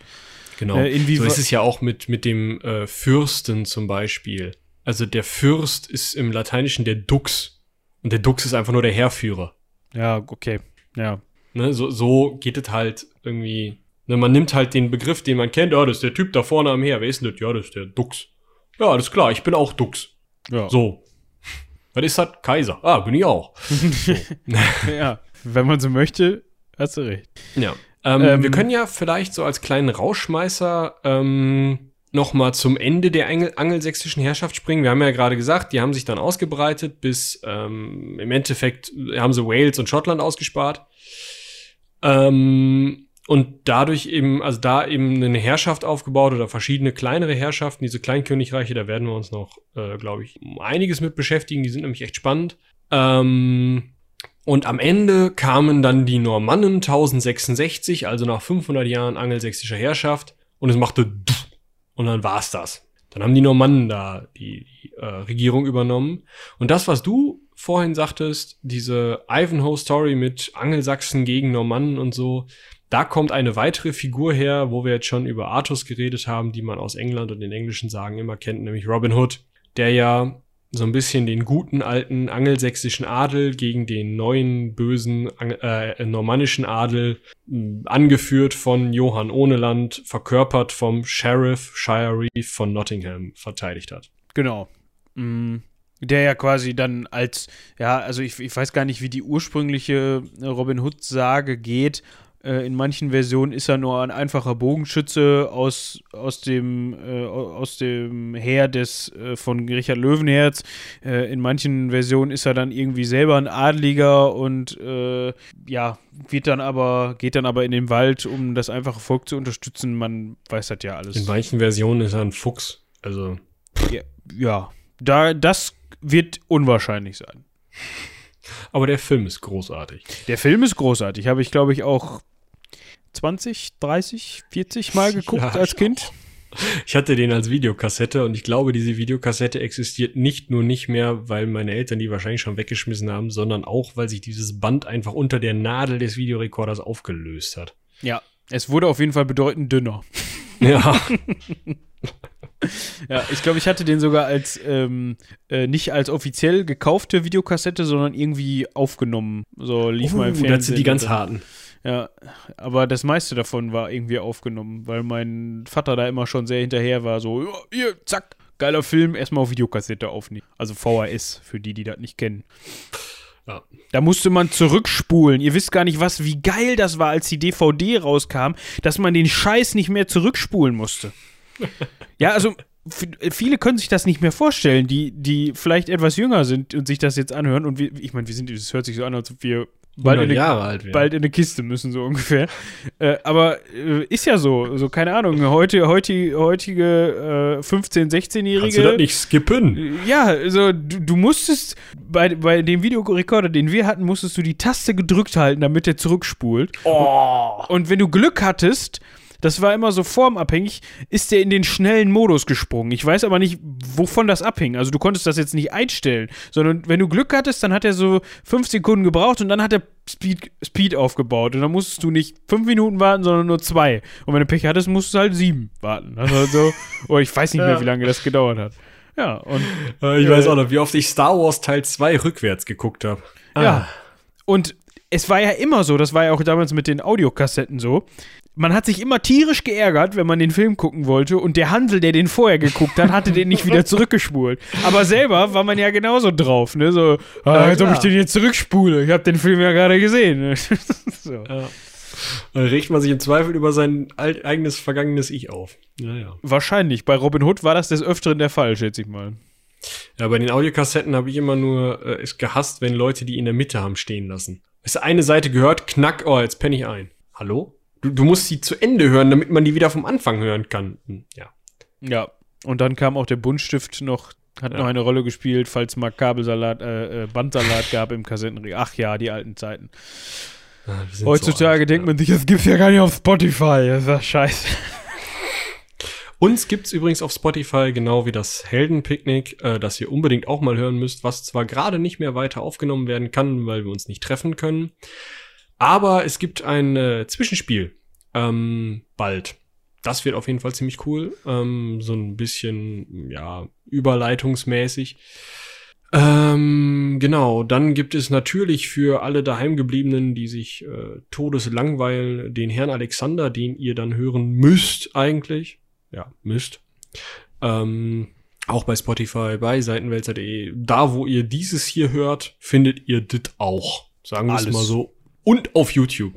Genau. Äh, so ist es ja auch mit, mit dem äh, Fürsten zum Beispiel. Also der Fürst ist im Lateinischen der Dux. Und der Dux ist einfach nur der Heerführer. Ja, okay. Ja. Ne? So, so geht es halt irgendwie. Ne? Man nimmt halt den Begriff, den man kennt. Ja, das ist der Typ da vorne am Heer. Wer ist denn das? Ja, das ist der Dux. Ja, alles klar, ich bin auch Dux. Ja. So. Was ist das? Kaiser. Ah, bin ich auch. <laughs> ja. Wenn man so möchte, hast du recht. Ja. Ähm, Ähm, wir können ja vielleicht so als kleinen Rauschmeißer ähm, noch mal zum Ende der Angel angelsächsischen Herrschaft springen. Wir haben ja gerade gesagt, die haben sich dann ausgebreitet bis ähm, im Endeffekt haben sie Wales und Schottland ausgespart. Ähm, und dadurch eben, also da eben eine Herrschaft aufgebaut oder verschiedene kleinere Herrschaften, diese Kleinkönigreiche, da werden wir uns noch, äh, glaube ich, einiges mit beschäftigen. Die sind nämlich echt spannend. Ähm, und am Ende kamen dann die Normannen 1066, also nach 500 Jahren angelsächsischer Herrschaft, und es machte und dann war's das. Dann haben die Normannen da die, die äh, Regierung übernommen. Und das, was du vorhin sagtest, diese Ivanhoe-Story mit Angelsachsen gegen Normannen und so, da kommt eine weitere Figur her, wo wir jetzt schon über Artus geredet haben, die man aus England und den englischen Sagen immer kennt, nämlich Robin Hood, der ja so ein bisschen den guten alten angelsächsischen Adel gegen den neuen bösen äh, normannischen Adel mh, angeführt von Johann Ohneland, verkörpert vom Sheriff Shire Reef von Nottingham verteidigt hat. Genau. Mm, Der ja quasi dann als, ja, also ich, ich weiß gar nicht, wie die ursprüngliche Robin Hood-Sage geht. Äh, in manchen Versionen ist er nur ein einfacher Bogenschütze aus, aus, dem, äh, aus dem Heer des, äh, von Richard Löwenherz. Äh, in manchen Versionen ist er dann irgendwie selber ein Adliger und äh, ja, wird dann aber, geht dann aber in den Wald, um das einfache Volk zu unterstützen. Man weiß das ja alles. In manchen Versionen ist er ein Fuchs. Also. Ja, ja. Da, das wird unwahrscheinlich sein. Aber der Film ist großartig. Der Film ist großartig. Habe ich, glaube ich, auch 20, 30, 40 Mal <laughs> geguckt ja, als Kind. Ich hatte den als Videokassette und ich glaube, diese Videokassette existiert nicht nur nicht mehr, weil meine Eltern die wahrscheinlich schon weggeschmissen haben, sondern auch, weil sich dieses Band einfach unter der Nadel des Videorekorders aufgelöst hat. Ja, es wurde auf jeden Fall bedeutend dünner. Ja. <laughs> ja, ich glaube, ich hatte den sogar als ähm, äh, nicht als offiziell gekaufte Videokassette, sondern irgendwie aufgenommen. So lief uh, mal im Fernsehen. Das sind die ganz harten. Ja, aber das meiste davon war irgendwie aufgenommen, weil mein Vater da immer schon sehr hinterher war, so, ja, hier, zack, geiler Film, erstmal auf Videokassette aufnehmen. Also VHS, für die, die das nicht kennen. Ja. Da musste man zurückspulen. Ihr wisst gar nicht, was, wie geil das war, als die DVD rauskam, dass man den Scheiß nicht mehr zurückspulen musste. <laughs> ja, also viele können sich das nicht mehr vorstellen, die, die vielleicht etwas jünger sind und sich das jetzt anhören. Und wir, ich meine, wir sind, das hört sich so an, als ob wir bald in, eine, bald in eine Kiste müssen, so <laughs> ungefähr. äh, aber äh, ist ja so, so keine Ahnung, heute, heute, heutige äh, 15-, 16-Jährige. Kannst du das nicht skippen? Ja, also du, du, musstest, bei, bei dem Videorekorder, den wir hatten, musstest du die Taste gedrückt halten, damit der zurückspult. Oh. Und wenn du Glück hattest, das war immer so formabhängig, ist der in den schnellen Modus gesprungen. Ich weiß aber nicht, wovon das abhing. Also du konntest das jetzt nicht einstellen, sondern wenn du Glück hattest, dann hat er so fünf Sekunden gebraucht und dann hat er Speed, Speed aufgebaut. Und dann musstest du nicht fünf Minuten warten, sondern nur zwei. Und wenn du Pech hattest, musstest du halt sieben warten. Also so, <laughs> oder ich weiß nicht mehr, wie lange das gedauert hat. Ja, und. Äh, ich äh, weiß auch noch, wie oft ich Star Wars Teil 2 rückwärts geguckt habe. Ah. Ja. Und es war ja immer so, das war ja auch damals mit den Audiokassetten so man hat sich immer tierisch geärgert, wenn man den Film gucken wollte und der Hansel, der den vorher geguckt hat, hatte den nicht wieder <laughs> zurückgespult. Aber selber war man ja genauso drauf, ne? So, ah, als ob ich den jetzt zurückspule. Ich habe den Film ja gerade gesehen. <laughs> so. ja. Dann regt man sich im Zweifel über sein eigenes vergangenes Ich auf. Ja, Wahrscheinlich. Bei Robin Hood war das des Öfteren der Fall, schätze ich mal. Ja, bei den Audiokassetten habe ich immer nur äh, es gehasst, wenn Leute die in der Mitte haben stehen lassen. Ist eine Seite gehört, knack, oh, jetzt penne ich ein. Hallo? Du, du musst sie zu Ende hören, damit man die wieder vom Anfang hören kann. Hm, ja. Ja. Und dann kam auch der Buntstift noch, hat ja. noch eine Rolle gespielt, falls mal Kabelsalat, äh, äh Bandsalat gab im Kassettenregal. Ach ja, die alten Zeiten. Ja, Heutzutage so alt, denkt man sich, das gibt's ja gar nicht auf Spotify. Das ist ja scheiße. Uns gibt's übrigens auf Spotify genau wie das Heldenpicknick, äh, das ihr unbedingt auch mal hören müsst, was zwar gerade nicht mehr weiter aufgenommen werden kann, weil wir uns nicht treffen können. Aber es gibt ein äh, Zwischenspiel ähm, bald. Das wird auf jeden Fall ziemlich cool. Ähm, so ein bisschen, ja, überleitungsmäßig. Ähm, genau, dann gibt es natürlich für alle daheimgebliebenen, die sich äh, todeslangweilen, den Herrn Alexander, den ihr dann hören müsst eigentlich. Ja, müsst. Ähm, auch bei Spotify, bei Seitenwälzer.de. Da, wo ihr dieses hier hört, findet ihr das auch. Sagen wir es mal so und auf YouTube.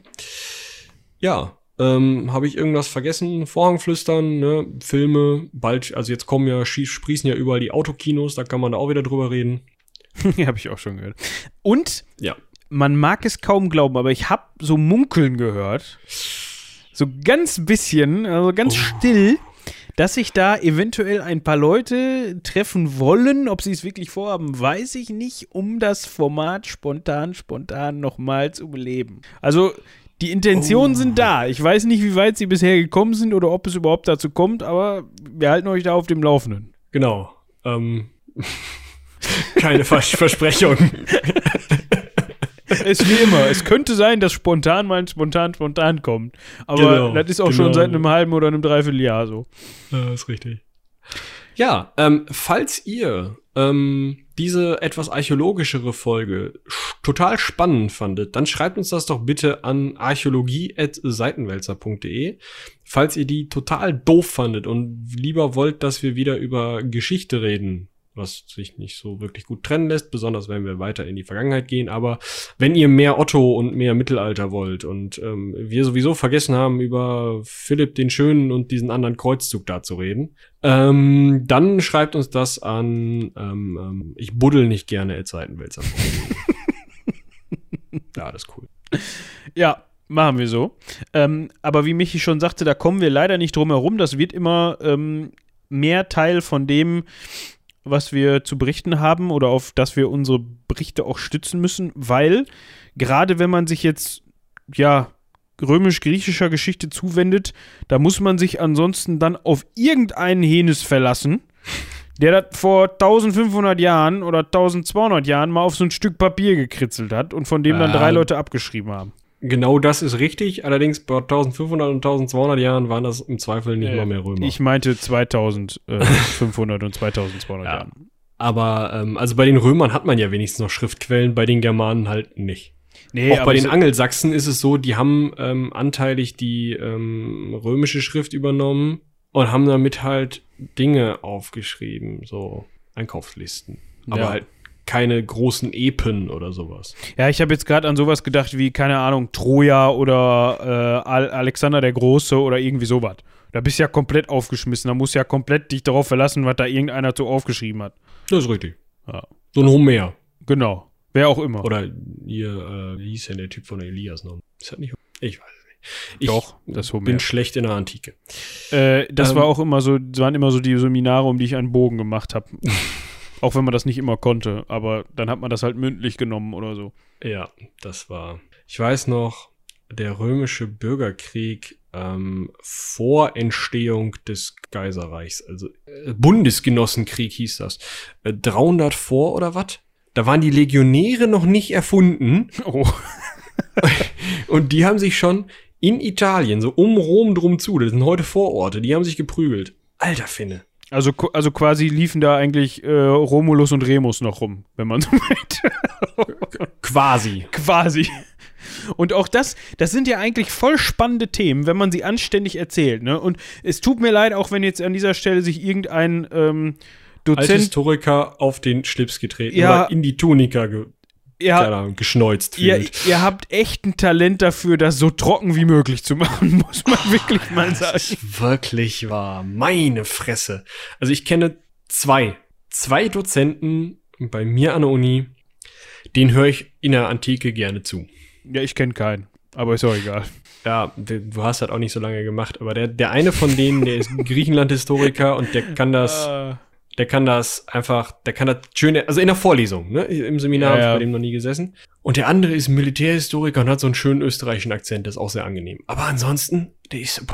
Ja, ähm, habe ich irgendwas vergessen? Vorhangflüstern, ne? Filme, bald, also jetzt kommen ja, sprießen ja überall die Autokinos, da kann man da auch wieder drüber reden. <laughs> ja, habe ich auch schon gehört. Und ja. man mag es kaum glauben, aber ich habe so Munkeln gehört. So ganz bisschen, also ganz oh. still, dass sich da eventuell ein paar Leute treffen wollen. Ob sie es wirklich vorhaben, weiß ich nicht, um das Format spontan, spontan nochmal zu beleben. Also die Intentionen oh. sind da. Ich weiß nicht, wie weit sie bisher gekommen sind oder ob es überhaupt dazu kommt, aber wir halten euch da auf dem Laufenden. Genau. Ähm. <laughs> Keine Versprechungen. es <laughs> ist wie immer. Es könnte sein, dass spontan mal ein spontan spontan kommt. Aber genau, das ist auch genau. schon seit einem halben oder einem Dreivierteljahr so. Ja, ist richtig. Ja, ähm, falls ihr ähm, diese etwas archäologischere Folge total spannend fandet, dann schreibt uns das doch bitte an archäologie.seitenwälzer.de. Falls ihr die total doof fandet und lieber wollt, dass wir wieder über Geschichte reden was sich nicht so wirklich gut trennen lässt, besonders wenn wir weiter in die Vergangenheit gehen. Aber wenn ihr mehr Otto und mehr Mittelalter wollt und ähm, wir sowieso vergessen haben, über Philipp den Schönen und diesen anderen Kreuzzug da zu reden, ähm, dann schreibt uns das an ähm, ähm, ich buddel nicht gerne at Seitenwälzer. <laughs> ja, das ist cool. Ja, machen wir so. Ähm, aber wie Michi schon sagte, da kommen wir leider nicht drum herum. Das wird immer ähm, mehr Teil von dem, was wir zu berichten haben oder auf das wir unsere Berichte auch stützen müssen, weil gerade wenn man sich jetzt, ja, römisch-griechischer Geschichte zuwendet, da muss man sich ansonsten dann auf irgendeinen Henes verlassen, der das vor 1500 Jahren oder 1200 Jahren mal auf so ein Stück Papier gekritzelt hat und von dem dann drei Ähm. Leute abgeschrieben haben. Genau das ist richtig. Allerdings bei 1500 und 1200 Jahren waren das im Zweifel nicht Äh, mal mehr Römer. Ich meinte 2500 <laughs> und 2200 Ja. Jahren. Aber ähm, also bei den Römern hat man ja wenigstens noch Schriftquellen, bei den Germanen halt nicht. Nee, Auch bei den so- Angelsachsen ist es so, die haben ähm, anteilig die ähm, römische Schrift übernommen und haben damit halt Dinge aufgeschrieben, so Einkaufslisten. Aber Ja. halt keine großen Epen oder sowas. Ja, ich habe jetzt gerade an sowas gedacht wie, keine Ahnung, Troja oder äh, Al Alexander der Große oder irgendwie sowas. Da bist du ja komplett aufgeschmissen. Da musst du ja komplett dich darauf verlassen, was da irgendeiner so aufgeschrieben hat. Das ist richtig. Ja. So ein Homer. Genau. Wer auch immer. Oder hier, äh, wie hieß denn der Typ von Elias noch? Ist das nicht? Ich weiß es nicht. Ich Doch, das Homer. bin schlecht in der Antike. Äh, das Ähm, war auch immer so, das waren immer so die Seminare, um die ich einen Bogen gemacht habe. <laughs> auch wenn man das nicht immer konnte, aber dann hat man das halt mündlich genommen oder so. Ja, das war. Ich weiß noch, der römische Bürgerkrieg ähm, vor Entstehung des Kaiserreichs, also äh, Bundesgenossenkrieg hieß das. Äh, 300 vor oder was? Da waren die Legionäre noch nicht erfunden <laughs> Oh. <laughs> und die haben sich schon in Italien, so um Rom drum zu, das sind heute Vororte, die haben sich geprügelt. Alter Finne. Also, also quasi liefen da eigentlich äh, Romulus und Remus noch rum, wenn man so <laughs> meint. Quasi. quasi. Und auch das, das sind ja eigentlich voll spannende Themen, wenn man sie anständig erzählt. Ne? Und es tut mir leid, auch wenn jetzt an dieser Stelle sich irgendein ähm, Als Dozent Historiker auf den Schlips getreten Ja. oder in die Tunika ge keine ja, Ahnung, geschneuzt ihr, fühlt. ihr habt echt ein Talent dafür, das so trocken wie möglich zu machen, <laughs> muss man wirklich mal Das sagen. ist wirklich wahr. Meine Fresse. Also ich kenne zwei. Zwei Dozenten bei mir an der Uni. Den höre ich in der Antike gerne zu. Ja, ich kenne keinen, aber ist auch egal. Ja, du hast das auch nicht so lange gemacht, aber der, der eine von denen, der ist <laughs> Griechenland-Historiker und der kann das, Äh, der kann das einfach, der kann das schöne, also in der Vorlesung, ne? Im Seminar Ja, habe ich ja. bei dem noch nie gesessen. Und der andere ist Militärhistoriker und hat so einen schönen österreichischen Akzent, das ist auch sehr angenehm. Aber ansonsten, der ist,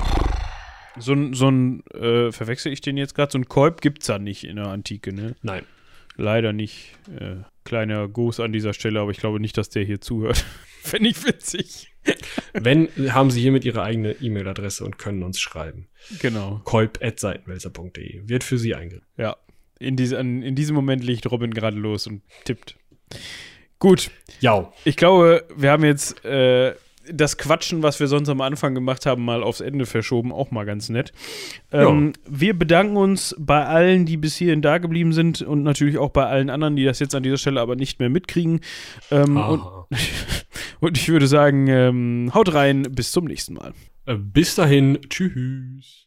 so ein, so ein äh, verwechsel ich den jetzt gerade? So ein Kolb gibt's da nicht in der Antike, ne? nein. Leider nicht. Äh, kleiner Gruß an dieser Stelle, aber ich glaube nicht, dass der hier zuhört. <laughs> Fände ich witzig. <laughs> Wenn, haben Sie hiermit Ihre eigene E-Mail-Adresse und können uns schreiben. Genau. kolb.seitenwälzer.de wird für Sie eingerichtet. Ja. In, diese, in diesem Moment legt Robin gerade los und tippt. Gut. Ja, Ich glaube, wir haben jetzt äh, das Quatschen, was wir sonst am Anfang gemacht haben, mal aufs Ende verschoben. Auch mal ganz nett. Ähm, Wir bedanken uns bei allen, die bis hierhin da geblieben sind und natürlich auch bei allen anderen, die das jetzt an dieser Stelle aber nicht mehr mitkriegen. Ähm, und, Aha. <laughs> und ich würde sagen, ähm, haut rein, bis zum nächsten Mal. Äh, bis dahin, tschüss.